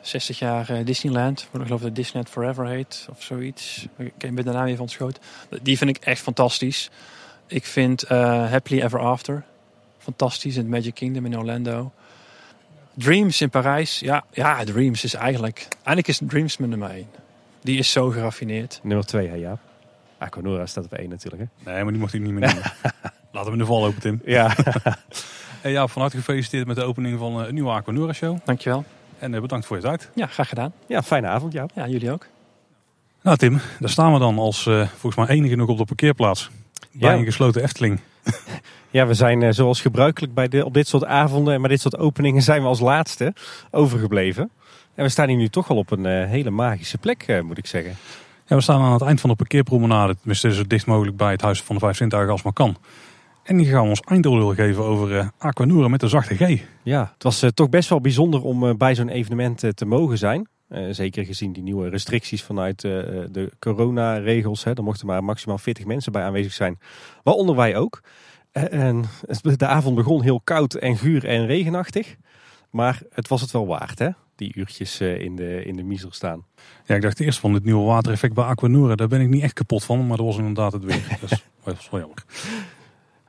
60 jaar Disneyland. Wat ik geloof dat Disneyland Forever heet of zoiets. Ik ben de naam even ontschoten. Die vind ik echt fantastisch. Ik vind eh, Happily Ever After fantastisch in het Magic Kingdom in Orlando. Dreams in Parijs. Ja, ja Dreams is eigenlijk... Eigenlijk is Dreams mijn nummer 1. Die is zo geraffineerd. Nummer twee, hè Jaap? Aquanura staat op één natuurlijk, hè? Nee, maar die mocht ik niet meer nemen. Laten we de val open, Tim. Ja. Hey, ja, van harte gefeliciteerd met de opening van eh, een nieuwe Aquanura show. Dankjewel. En eh, bedankt voor je tijd. Ja, graag gedaan. ja, fijne avond, Jaap. Ja, jullie ook. Nou Tim, daar staan we dan als eh, volgens mij enige nog op de parkeerplaats. Bij Ja. een gesloten Efteling. Ja, we zijn eh, zoals gebruikelijk bij de, op dit soort avonden en bij dit soort openingen zijn we als laatste overgebleven. En we staan hier nu toch wel op een eh, hele magische plek, eh, moet ik zeggen. Ja, we staan aan het eind van de parkeerpromenade. Tenminste, zo dicht mogelijk bij het Huis van de Vijf Zintuigen als maar kan. En die gaan we ons eindoordeel geven over Aquanura met de zachte G. Ja, het was toch best wel bijzonder om bij zo'n evenement te mogen zijn. Eh, zeker gezien die nieuwe restricties vanuit eh, de coronaregels. Hè. Er mochten maar maximaal 40 mensen bij aanwezig zijn. Waaronder wij ook. Eh, en de avond begon heel koud en guur en regenachtig. Maar het was het wel waard, hè? Die uurtjes in de, in de miezer staan. Ja, ik dacht eerst van dit nieuwe watereffect bij Aquanura. Daar ben ik niet echt kapot van, maar dat was inderdaad het weer. Dus dat was wel jammer.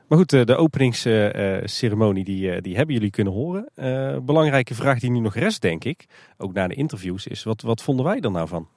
Maar goed, eh, de openingsceremonie die, eh, die hebben jullie kunnen horen. Eh, belangrijke vraag die nu nog rest, denk ik, ook na de interviews, is wat, wat vonden wij er nou van?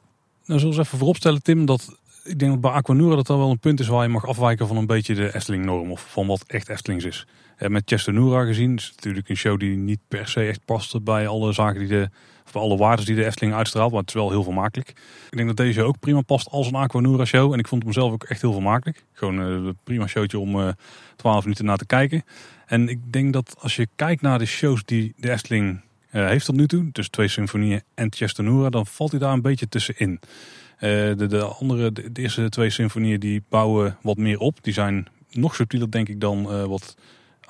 Nou, zullen we even vooropstellen, Tim, dat ik denk dat bij Aquanura dat dat wel een punt is waar je mag afwijken van een beetje de Efteling-norm of van wat echt Eftelings is. Eh, met Chestanura gezien is het natuurlijk een show die niet per se echt past bij alle zaken die de, of alle waarden die de Efteling uitstraalt, maar het is wel heel vermakelijk. Ik denk dat deze ook prima past als een Aquanura show en ik vond hem zelf ook echt heel vermakelijk. Gewoon eh, een prima showtje om eh 12 minuten naar te kijken. En ik denk dat als je kijkt naar de shows die de Efteling eh, heeft tot nu toe, dus twee symfonieën en Chestanura, dan valt hij daar een beetje tussenin. Eh, de, de andere, de, eerste twee symfonieën die bouwen wat meer op. Die zijn nog subtieler denk ik dan eh, wat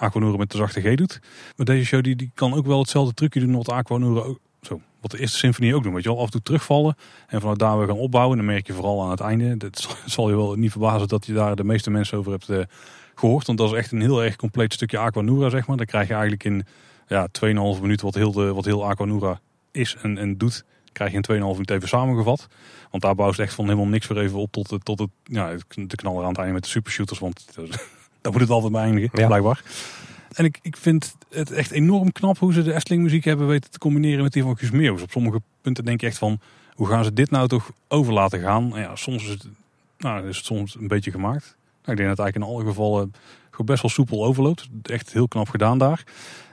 Aquanura met de zachte G doet. Maar deze show die, die kan ook wel hetzelfde trucje doen wat Aquanura ook, zo, wat de eerste symfonie ook doen. Weet je wel, af en toe terugvallen en vanuit daar weer gaan opbouwen. En dan merk je vooral aan het einde. Dat zal- je wel niet verbazen dat je daar de meeste mensen over hebt eh, gehoord. Want dat is echt een heel erg compleet stukje Aquanura, zeg maar. Dan krijg je eigenlijk in ja, 2,5 minuten wat heel, de, wat heel Aquanura is en, en doet. Krijg je in 2,5 minuten even samengevat. Want daar bouwt echt van helemaal niks weer even op tot, tot het, ja, de knaller aan het einde met de supershooters. Want daar moet het altijd bij eindigen, Ja. blijkbaar. En ik, ik vind het echt enorm knap hoe ze de Efteling muziek hebben weten te combineren met die van Guus. Op sommige punten denk je echt van, hoe gaan ze dit nou toch over laten gaan? En ja, soms is het, nou, is het soms een beetje gemaakt. Nou, ik denk dat het eigenlijk in alle gevallen gewoon best wel soepel overloopt. Echt heel knap gedaan daar.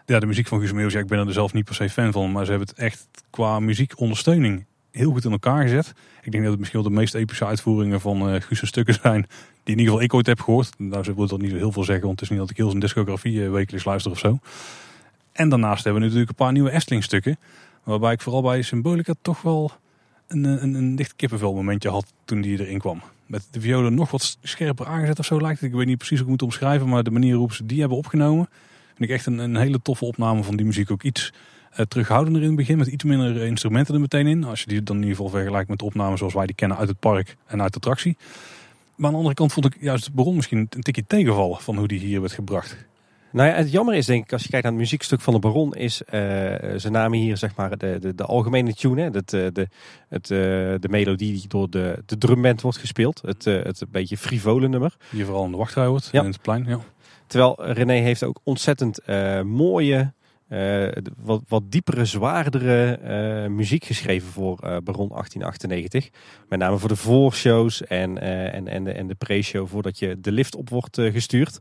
Ja, de muziek van Guus Meeuwis, ja, ik ben er zelf niet per se fan van. Maar ze hebben het echt qua muziekondersteuning heel goed in elkaar gezet. Ik denk dat het misschien wel de meest epische uitvoeringen van eh Guus' stukken zijn. In ieder geval ik ooit heb gehoord. Nou, ze wil dat niet zo heel veel zeggen. Want het is niet dat ik heel zijn discografie eh, wekelijks luister of zo. En daarnaast hebben we natuurlijk een paar nieuwe Efteling stukken. Waarbij ik vooral bij Symbolica toch wel een, eh, een, een dicht kippenvel momentje had toen die erin kwam. Met de violen nog wat scherper aangezet of zo lijkt het. Ik weet niet precies hoe ik moet omschrijven. Maar de manier waarop ze die hebben opgenomen. Vind ik echt een, een hele toffe opname van die muziek. Ook iets eh, terughoudender in het begin, met iets minder instrumenten er meteen in. Als je die dan in ieder geval vergelijkt met de opnames zoals wij die kennen uit het park en uit de attractie. Maar aan de andere kant vond ik juist de Baron misschien een tikje tegenvallen van hoe die hier werd gebracht. Nou ja, het jammer is denk ik, als je kijkt naar het muziekstuk van de Baron, is eh, ze namen hier zeg maar de, de, de algemene tune, hè, het, eh, de, het, eh, de melodie die door de, de drumband wordt gespeeld. Het, het een beetje frivole nummer. Die vooral in de wachtrij hoort, Ja. in het plein. Ja. Terwijl René heeft ook ontzettend mooie, eh, wat, wat diepere, zwaardere eh, muziek geschreven voor eh, Baron 1898. Met name voor de voorshows en, en, en de, en de pre-show voordat je de lift op wordt gestuurd.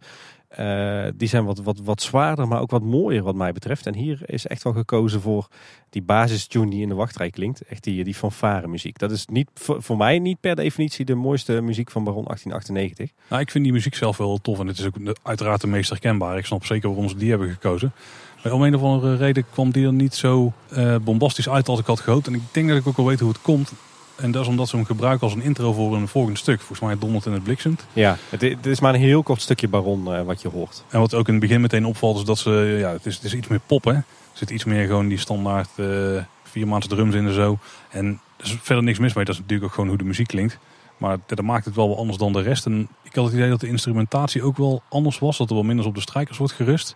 Die zijn wat, wat, wat zwaarder, maar ook wat mooier wat mij betreft. En hier is echt wel gekozen voor die basistune die in de wachtrij klinkt. Echt die, die fanfare muziek. Dat is niet, voor, mij niet per definitie de mooiste muziek van Baron 1898. Nou, ik vind die muziek zelf wel tof en het is ook uiteraard de meest herkenbaar. Ik snap zeker waarom ze die hebben gekozen. Maar om een of andere reden kwam die er niet zo eh, bombastisch uit als ik had gehoopt. En ik denk dat ik ook wel weet hoe het komt. En dat is omdat ze hem gebruiken als een intro voor een volgend stuk. Volgens mij dondert en het bliksemt. Ja, het, is maar een heel kort stukje Baron eh, wat je hoort. En wat ook in het begin meteen opvalt is dat ze, ja, het is, het is iets meer pop hè. Er zit iets meer gewoon die standaard eh viermaandse drums in en zo. En er is verder niks mis mee. Dat is natuurlijk ook gewoon hoe de muziek klinkt. Maar dat maakt het wel wel anders dan de rest. En ik had het idee dat de instrumentatie ook wel anders was. Dat er wel minder op de strijkers wordt gerust.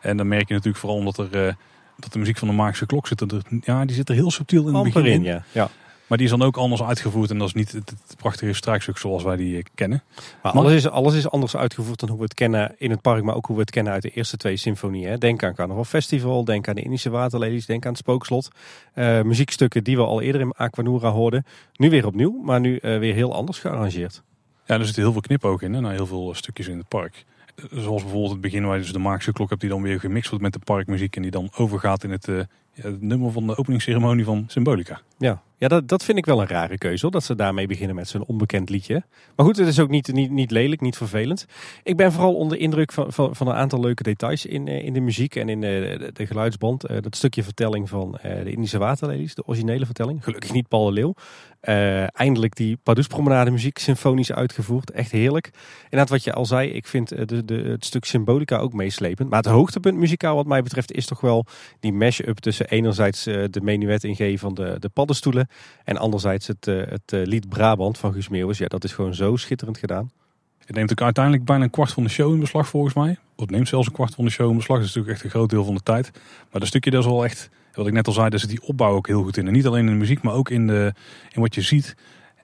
En dan merk je natuurlijk vooral omdat er... eh, dat de muziek van de magische klok zit er, ja, die zit er heel subtiel in het Amper begin in, in. ja. ja. Maar die is dan ook anders uitgevoerd. En dat is niet het, het prachtige strijkstuk zoals wij die eh, kennen. Maar alles is, alles is anders uitgevoerd dan hoe we het kennen in het park, maar ook hoe we het kennen uit de eerste twee symfonieën. Denk aan Carnaval Festival, denk aan de Indische Waterlelies, denk aan het Spookslot. Eh, muziekstukken die we al eerder in Aquanura hoorden. Nu weer opnieuw, maar nu weer heel anders gearrangeerd. Ja, er zitten heel veel knipogen in. Hè, naar heel veel stukjes in het park. Zoals bijvoorbeeld het begin waar je dus de magische klok hebt die dan weer gemixt wordt met de parkmuziek. En die dan overgaat in het, eh, het nummer van de openingsceremonie van Symbolica. Ja, ja dat, dat vind ik wel een rare keuze dat ze daarmee beginnen met zo'n onbekend liedje. Maar goed, het is ook niet, niet, niet lelijk, niet vervelend. Ik ben vooral onder indruk van, van, van een aantal leuke details in, eh, in de muziek en in de, de, de geluidsband. Eh, dat stukje vertelling van eh, de Indische Waterlelies, de originele vertelling. Gelukkig niet Paul de Leeuw. Eh, eindelijk die Pardoespromenade muziek symfonisch uitgevoerd. Echt heerlijk. Inderdaad, wat je al zei, ik vind eh, de, de, het stuk symbolica ook meeslepend. Maar het hoogtepunt muzikaal wat mij betreft is toch wel die mash-up tussen enerzijds eh, de menuet in G van de, de paddenstoelen. En anderzijds het, eh, het eh, lied Brabant van Guus Meeuwis. Ja, dat is gewoon zo schitterend gedaan. Het neemt ook uiteindelijk bijna een kwart van de show in beslag volgens mij. Of het neemt zelfs een kwart van de show in beslag. Dat is natuurlijk echt een groot deel van de tijd. Maar dat stukje dat is wel echt, wat ik net al zei, daar zit die opbouw ook heel goed in. En niet alleen in de muziek, maar ook in, de, in wat je ziet.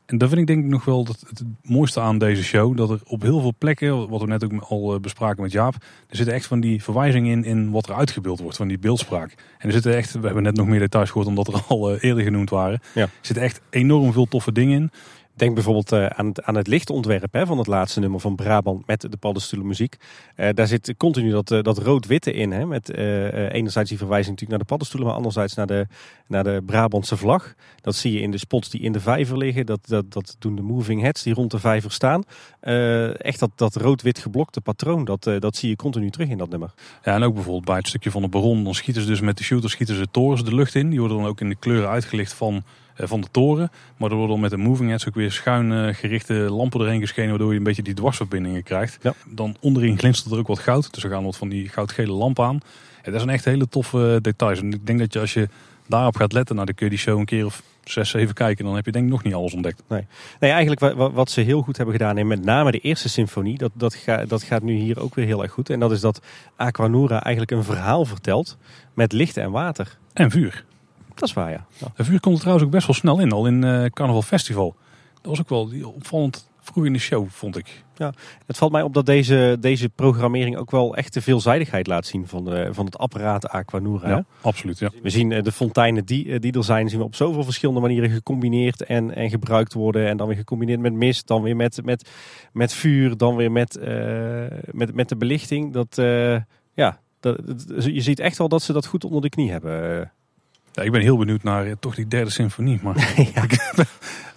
En dat vind ik denk ik nog wel het, het mooiste aan deze show. Dat er op heel veel plekken, wat we net ook al eh, bespraken met Jaap. Er zitten echt van die verwijzingen in, in wat er uitgebeeld wordt, van die beeldspraak. En er zitten echt, we hebben net nog meer details gehoord omdat er al eh, eerder genoemd waren. Ja. Er zitten echt enorm veel toffe dingen in. Denk bijvoorbeeld eh, aan, het, aan het lichtontwerp hè, van het laatste nummer van Brabant met de paddenstoelen muziek. Eh, daar zit continu dat, eh, dat rood-witte in. Hè, met enerzijds die verwijzing natuurlijk naar de paddenstoelen, maar anderzijds naar de, naar de Brabantse vlag. Dat zie je in de spots die in de vijver liggen. Dat, dat, dat doen de moving heads die rond de vijver staan. Echt dat, dat rood-wit geblokte patroon, dat, dat zie je continu terug in dat nummer. Ja, en ook bijvoorbeeld bij het stukje van de Baron, dan schieten ze dus met de shooter schieten ze torens de lucht in. Die worden dan ook in de kleuren uitgelicht van, van de toren. Maar er worden dan met de moving heads ook weer schuin eh, gerichte lampen erheen geschenen, waardoor je een beetje die dwarsverbindingen krijgt. Ja. Dan onderin glinstert er ook wat goud, dus er gaan wat van die goudgele lampen aan. Ja, dat zijn echt hele toffe eh, details. En ik denk dat je als je daarop gaat letten, nou, dan kun je die show een keer of zes, zeven kijken. Dan heb je denk ik nog niet alles ontdekt. Nee, eigenlijk wa- wa- wat ze heel goed hebben gedaan, en met name de eerste symfonie, dat, dat, ga, dat gaat nu hier ook weer heel erg goed. En dat is dat Aquanura eigenlijk een verhaal vertelt met licht en water. En vuur. Dat is waar, ja. ja. En vuur komt er trouwens ook best wel snel in, al in eh Carnaval Festival. Dat was ook wel die opvallend vroeg in de show, vond ik. Het valt mij op dat deze, deze programmering ook wel echt de veelzijdigheid laat zien van, de, van het apparaat Aquanura. Ja, absoluut. Ja. We zien eh, de fonteinen die, eh, die er zijn, zien we op zoveel verschillende manieren gecombineerd en, en gebruikt worden. En dan weer gecombineerd met mist, dan weer met, met, met vuur, dan weer met, eh, met, met de belichting. Dat, eh, ja, dat- je ziet echt wel dat ze dat goed onder de knie hebben. Ja, ik ben heel benieuwd naar eh, toch die derde symfonie. Maar ja.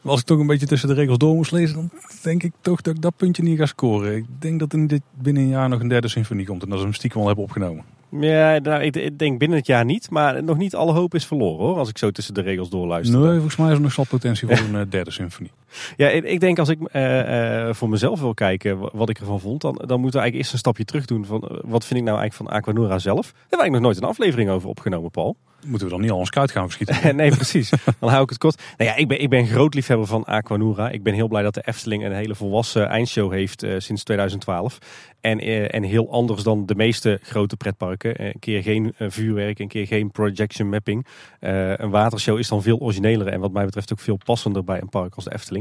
als ik toch een beetje tussen de regels door moest lezen, dan denk ik toch dat ik dat puntje niet ga scoren. Ik denk dat er dit binnen een jaar nog een derde symfonie komt en dat ze hem stiekem al hebben opgenomen. Ja, nou, ik, ik denk binnen het jaar niet, maar nog niet alle hoop is verloren hoor, als ik zo tussen de regels doorluister. Nee, volgens mij is er nog zat potentie voor een eh, derde symfonie. Ja, ik denk als ik eh, eh, voor mezelf wil kijken wa- wat ik ervan vond, dan, dan moeten we eigenlijk eerst een stapje terug doen van eh, wat vind ik nou eigenlijk van Aquanura zelf. Daar hebben we eigenlijk nog nooit een aflevering over opgenomen, Paul. Moeten we dan niet al ons kuit gaan verschieten? nee, precies. Dan hou ik het kort. Nou ja, ik ben, ik ben groot liefhebber van Aquanura. Ik ben heel blij dat de Efteling een hele volwassen eindshow heeft sinds 2012. En, en heel anders dan de meeste grote pretparken. Een keer geen vuurwerk, een keer geen projection mapping. Een watershow is dan veel origineler en wat mij betreft ook veel passender bij een park als de Efteling.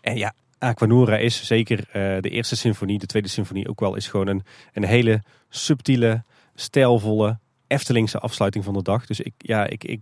En ja, Aquanura is zeker eh, de eerste symfonie, de tweede symfonie ook wel, is gewoon een, een hele subtiele, stijlvolle, Eftelingse afsluiting van de dag. Dus ik, ja, ik, ik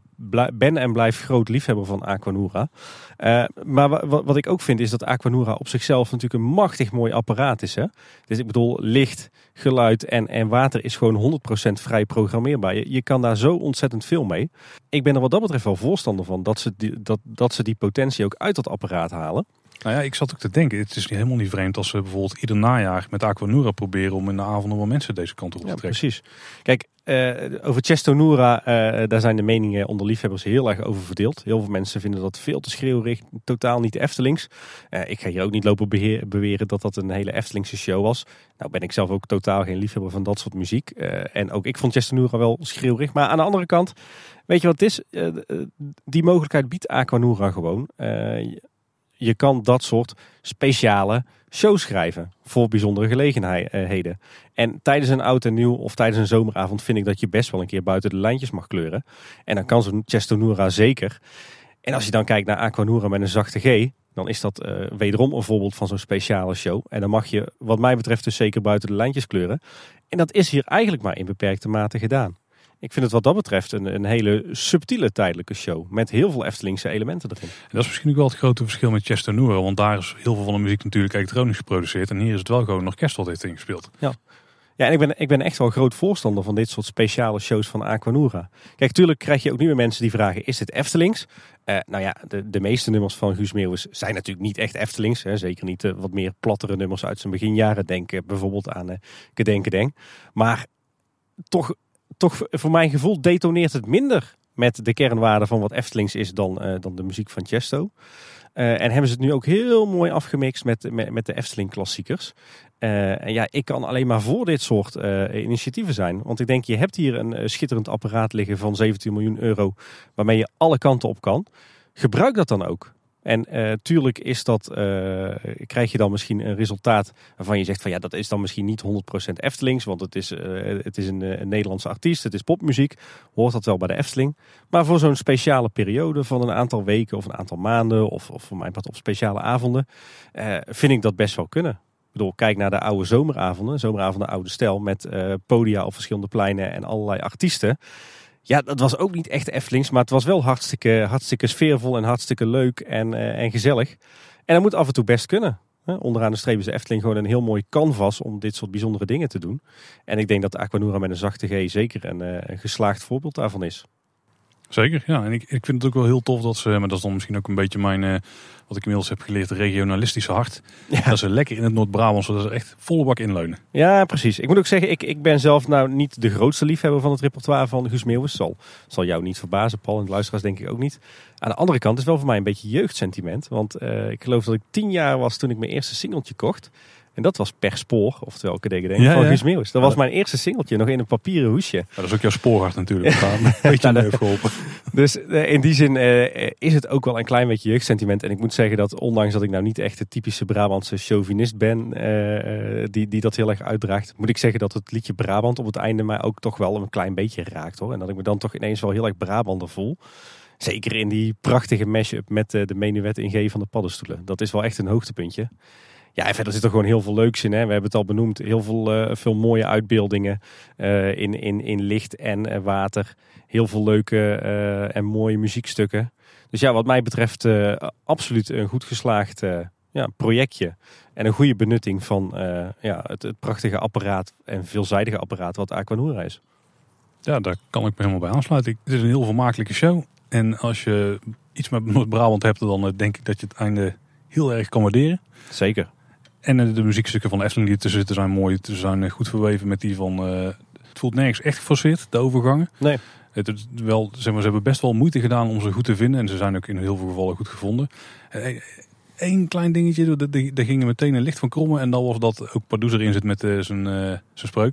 ben en blijf groot liefhebber van Aquanura. Eh, maar wa- wa- wat ik ook vind is dat Aquanura op zichzelf natuurlijk een machtig mooi apparaat is. Hè? Dus ik bedoel, licht, geluid en, en water is gewoon 100% vrij programmeerbaar. Je, je kan daar zo ontzettend veel mee. Ik ben er wat dat betreft wel voorstander van dat ze die, dat, dat ze die potentie ook uit dat apparaat halen. Nou ja, ik zat ook te denken, het is helemaal niet vreemd als we bijvoorbeeld ieder najaar met Aquanura proberen om in de avonden wel mensen deze kant op te Ja, trekken. precies. Kijk, eh, over Chestonura, eh daar zijn de meningen onder liefhebbers heel erg over verdeeld. Heel veel mensen vinden dat veel te schreeuwerig, totaal niet Eftelings. Eh, ik ga hier ook niet lopen beheer- beweren dat dat een hele Eftelingse show was. Nou ben ik zelf ook totaal geen liefhebber van dat soort muziek. En ook ik vond Chestonura wel schreeuwerig. Maar aan de andere kant, weet je wat het is? Die mogelijkheid biedt Aquanura gewoon. Je- je kan dat soort speciale shows schrijven voor bijzondere gelegenheden. En tijdens een oud en nieuw of tijdens een zomeravond vind ik dat je best wel een keer buiten de lijntjes mag kleuren. En dan kan zo'n Chestonura zeker. En als je dan kijkt naar Aquanura met een zachte G, dan is dat eh, wederom een voorbeeld van zo'n speciale show. En dan mag je, wat mij betreft, dus zeker buiten de lijntjes kleuren. En dat is hier eigenlijk maar in beperkte mate gedaan. Ik vind het wat dat betreft een, een hele subtiele tijdelijke show. Met heel veel Eftelingse elementen erin. En dat is misschien ook wel het grote verschil met Chester Noor, want daar is heel veel van de muziek natuurlijk elektronisch geproduceerd. En hier is het wel gewoon een orkest wat heeft ingespeeld. Ja. Ja, en ik ben, ik ben echt wel groot voorstander van dit soort speciale shows van Aquanura. Kijk, tuurlijk krijg je ook nu weer mensen die vragen, is dit Eftelings? Eh, nou ja, de, de meeste nummers van Guus Meeuwis zijn natuurlijk niet echt Eftelings. Hè. Zeker niet de wat meer plattere nummers uit zijn beginjaren. Denk eh, bijvoorbeeld aan eh Kedeng Kedeng. Maar toch, toch voor mijn gevoel detoneert het minder met de kernwaarde van wat Eftelings is dan, eh, dan de muziek van Chesto. Eh, en hebben ze het nu ook heel mooi afgemixt met, met, de Efteling klassiekers. Eh, en ja, ik kan alleen maar voor dit soort initiatieven zijn. Want ik denk, je hebt hier een schitterend apparaat liggen van 17 miljoen euro. Waarmee je alle kanten op kan. Gebruik dat dan ook. En eh, tuurlijk is dat, eh, krijg je dan misschien een resultaat waarvan je zegt van ja, dat is dan misschien niet 100% Eftelings. Want het is, eh, het is een, een Nederlandse artiest, het is popmuziek. Hoort dat wel bij de Efteling. Maar voor zo'n speciale periode van een aantal weken of een aantal maanden. Of, of voor mijn part op speciale avonden. vind ik dat best wel kunnen. Ik bedoel, kijk naar de oude zomeravonden. Zomeravonden oude stijl met podia op verschillende pleinen en allerlei artiesten. Ja, dat was ook niet echt Eftelings, maar het was wel hartstikke, hartstikke sfeervol en hartstikke leuk en, eh, en gezellig. En dat moet af en toe best kunnen. Onderaan de streep is de Efteling gewoon een heel mooi canvas om dit soort bijzondere dingen te doen. En ik denk dat de Aquanura met een zachte G zeker een, eh, een geslaagd voorbeeld daarvan is. Zeker, ja. En ik, ik vind het ook wel heel tof dat ze, maar dat is dan misschien ook een beetje mijn, eh, wat ik inmiddels heb geleerd, regionalistische hart. Dat ze lekker in het Noord-Brabant, zodat ze echt volle bak inleunen. Ja, precies. Ik moet ook zeggen, ik, ik ben zelf nou niet de grootste liefhebber van het repertoire van Guus Meeuwis. Zal, zal jou niet verbazen, Paul en de luisteraars denk ik ook niet. Aan de andere kant is wel voor mij een beetje jeugdsentiment. Want eh, ik geloof dat ik tien jaar was toen ik mijn eerste singeltje kocht. En dat was Per Spoor, oftewel Kedegedeng, Ja, van ja. Guus Meeuwis. Dat Ja, was mijn eerste singeltje, nog in een papieren hoesje. Ja, dat is ook jouw spoorhart natuurlijk. Een beetje heeft geholpen. Dus eh, in die zin eh, is het ook wel een klein beetje jeugdsentiment. En ik moet zeggen dat ondanks dat ik nou niet echt de typische Brabantse chauvinist ben, eh, eh, die, die dat heel erg uitdraagt, moet ik zeggen dat het liedje Brabant op het einde mij ook toch wel een klein beetje raakt hoor. En dat ik me dan toch ineens wel heel erg Brabander voel. Zeker in die prachtige mashup met eh, de menuet in G van de paddenstoelen. Dat is wel echt een hoogtepuntje. Ja, en verder zit er gewoon heel veel leuks in. Hè. We hebben het al benoemd. Heel veel, eh, veel mooie uitbeeldingen eh, in, in, in licht en eh, water. Heel veel leuke en mooie muziekstukken. Dus ja, wat mij betreft absoluut een goed geslaagd ja, projectje. En een goede benutting van ja, het, het prachtige apparaat en veelzijdige apparaat wat Aquanura is. Ja, daar kan ik me helemaal bij aansluiten. Het is een heel vermakelijke show. En als je iets met Noord-Brabant hebt, dan denk ik dat je het einde heel erg kan waarderen. Zeker. En eh, de muziekstukken van Efteling die ertussen zitten zijn mooi. Ze zijn eh, goed verweven met die van... eh, het voelt nergens echt geforceerd, de overgangen. Nee. Het is wel, zeg maar, ze hebben best wel moeite gedaan om ze goed te vinden. En ze zijn ook in heel veel gevallen goed gevonden. Eh, één klein dingetje. Daar ging er meteen een licht van krommen. En dat was dat ook Pardoes erin zit met zijn, eh, zijn spreuk.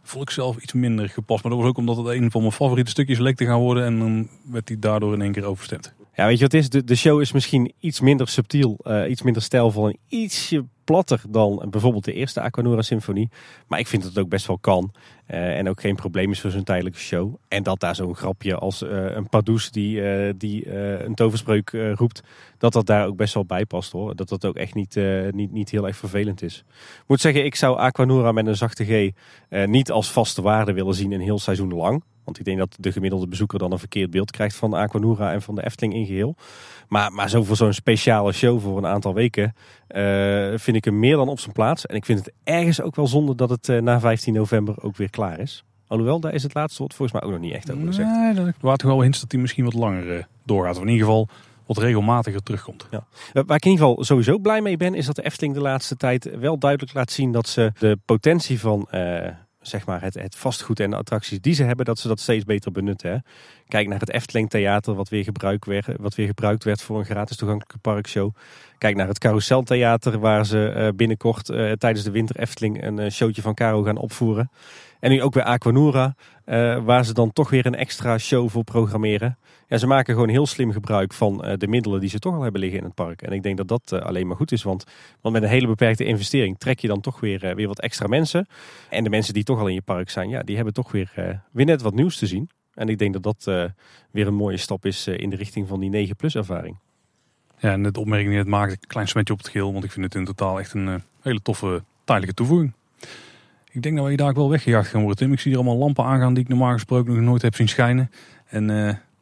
Dat vond ik zelf iets minder gepast. Maar dat was ook omdat het een van mijn favoriete stukjes leek te gaan worden. En dan werd hij daardoor in één keer overstemd. Ja, weet je wat het is? De, de show is misschien iets minder subtiel, eh, iets minder stijlvol en ietsje platter dan bijvoorbeeld de eerste Aquanura Symfonie. Maar ik vind dat het ook best wel kan. eh, en ook geen probleem is voor zo'n tijdelijke show. En dat daar zo'n grapje als eh, een Pardoes die, eh, die een toverspreuk roept, dat dat daar ook best wel bij past hoor. Dat dat ook echt niet, eh, niet, niet heel erg vervelend is. Ik moet zeggen, ik zou Aquanura met een zachte G eh, niet als vaste waarde willen zien een heel seizoen lang. Want ik denk dat de gemiddelde bezoeker dan een verkeerd beeld krijgt van Aquanura en van de Efteling in geheel. Maar, maar zo voor zo'n speciale show voor een aantal weken eh, vind ik hem meer dan op zijn plaats. En ik vind het ergens ook wel zonde dat het na 15 november ook weer klaar is. Alhoewel, daar is het laatste woord volgens mij ook nog niet echt over gezegd. Nee, dat- er toch wel hints dat hij misschien wat langer doorgaat. Of in ieder geval wat regelmatiger terugkomt. Ja. Eh, Waar ik in ieder geval sowieso blij mee ben, is dat de Efteling de laatste tijd wel duidelijk laat zien dat ze de potentie van eh, zeg maar het, het vastgoed en de attracties die ze hebben, dat ze dat steeds beter benutten. Hè. Kijk naar het Efteling Theater, wat weer, gebruikt werd, wat weer gebruikt werd voor een gratis toegankelijke parkshow. Kijk naar het Carousel Theater, waar ze eh, binnenkort tijdens de Winter Efteling een showtje van Caro gaan opvoeren. En nu ook weer Aquanura, waar ze dan toch weer een extra show voor programmeren. Ja, ze maken gewoon heel slim gebruik van eh, de middelen die ze toch al hebben liggen in het park. En ik denk dat dat eh, alleen maar goed is, want, met een hele beperkte investering trek je dan toch weer, eh, weer wat extra mensen. En de mensen die toch al in je park zijn, ja, die hebben toch weer, weer net wat nieuws te zien. En ik denk dat dat weer een mooie stap is in de richting van die 9-plus ervaring. Ja, en de opmerking die het maakt, een klein smetje op het geel. Want ik vind het in totaal echt een hele toffe tijdelijke toevoeging. Ik denk dat we hier daar wel weggejaagd gaan worden, Tim. Ik zie hier allemaal lampen aangaan die ik normaal gesproken nog nooit heb zien schijnen. En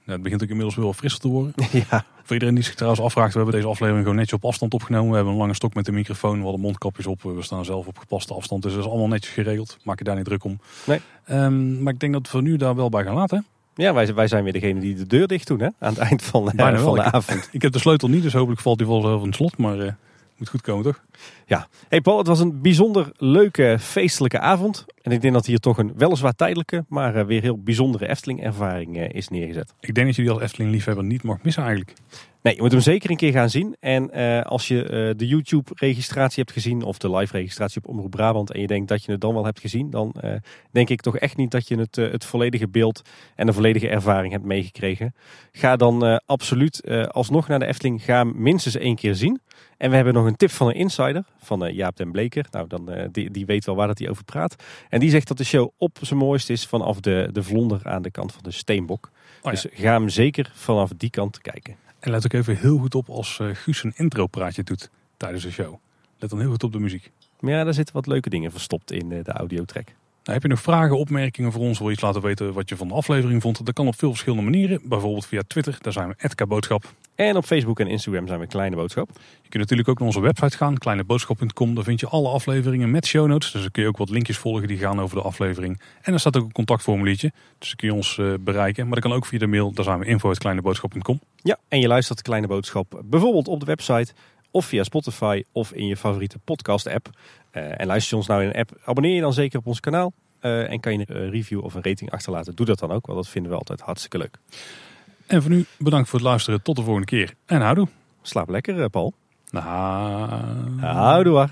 ja, het begint ook inmiddels wel frisser te worden. ja. Voor iedereen die zich trouwens afvraagt, we hebben deze aflevering gewoon netjes op afstand opgenomen. We hebben een lange stok met de microfoon, we hadden mondkapjes op. We staan zelf op gepaste afstand, dus dat is allemaal netjes geregeld. Maak je daar niet druk om. Nee. Ehm, maar ik denk dat we nu daar wel bij gaan laten. Ja, wij, wij zijn weer degene die de deur dicht doen hè? aan het eind van, Bijna van de avond. Ik heb de sleutel niet, dus hopelijk valt hij wel in het slot. Maar eh moet goed komen, toch? Ja, hey Paul, het was een bijzonder leuke feestelijke avond. En ik denk dat hier toch een weliswaar tijdelijke, maar eh, weer heel bijzondere Efteling-ervaring eh, is neergezet. Ik denk dat je die als Efteling-liefhebber niet mag missen eigenlijk. Nee, je moet hem zeker een keer gaan zien. En eh, als je de YouTube-registratie hebt gezien, of de live-registratie op Omroep Brabant, en je denkt dat je het dan wel hebt gezien, dan denk ik toch echt niet dat je het, het volledige beeld en de volledige ervaring hebt meegekregen. Ga dan absoluut alsnog naar de Efteling, ga hem minstens één keer zien. En we hebben nog een tip van een insider, van eh, Jaap den Bleker. Nou, dan, eh, die, die weet wel waar dat hij over praat. En die zegt dat de show op zijn mooist is vanaf de, de vlonder aan de kant van de Steenbok. ja. Dus ga hem zeker vanaf die kant kijken. En let ook even heel goed op als eh, Guus een intro-praatje doet tijdens de show. Let dan heel goed op de muziek. Maar ja, daar zitten wat leuke dingen verstopt in de audiotrack. Nou, heb je nog vragen, opmerkingen voor ons? Wil je iets laten weten wat je van de aflevering vond? Dat kan op veel verschillende manieren. Bijvoorbeeld via Twitter, daar zijn we @kaboodschap. En op Facebook en Instagram zijn we Kleine Boodschap. Je kunt natuurlijk ook naar onze website gaan, kleineboodschap.com. Daar vind je alle afleveringen met show notes. Dus dan kun je ook wat linkjes volgen die gaan over de aflevering. En er staat ook een contactformuliertje. Dus dan kun je ons eh, bereiken. Maar dat kan ook via de mail. Daar zijn we info.kleineboodschap.com. Ja, en je luistert de Kleine Boodschap bijvoorbeeld op de website of via Spotify of in je favoriete podcast app. Eh, en luister je ons nou in een app, abonneer je dan zeker op ons kanaal. Eh, en kan je een review of een rating achterlaten. Doe dat dan ook, want dat vinden we altijd hartstikke leuk. En voor nu bedankt voor het luisteren. Tot de volgende keer. En houdoe. Slaap lekker, eh, Paul. Nou. Houdoe.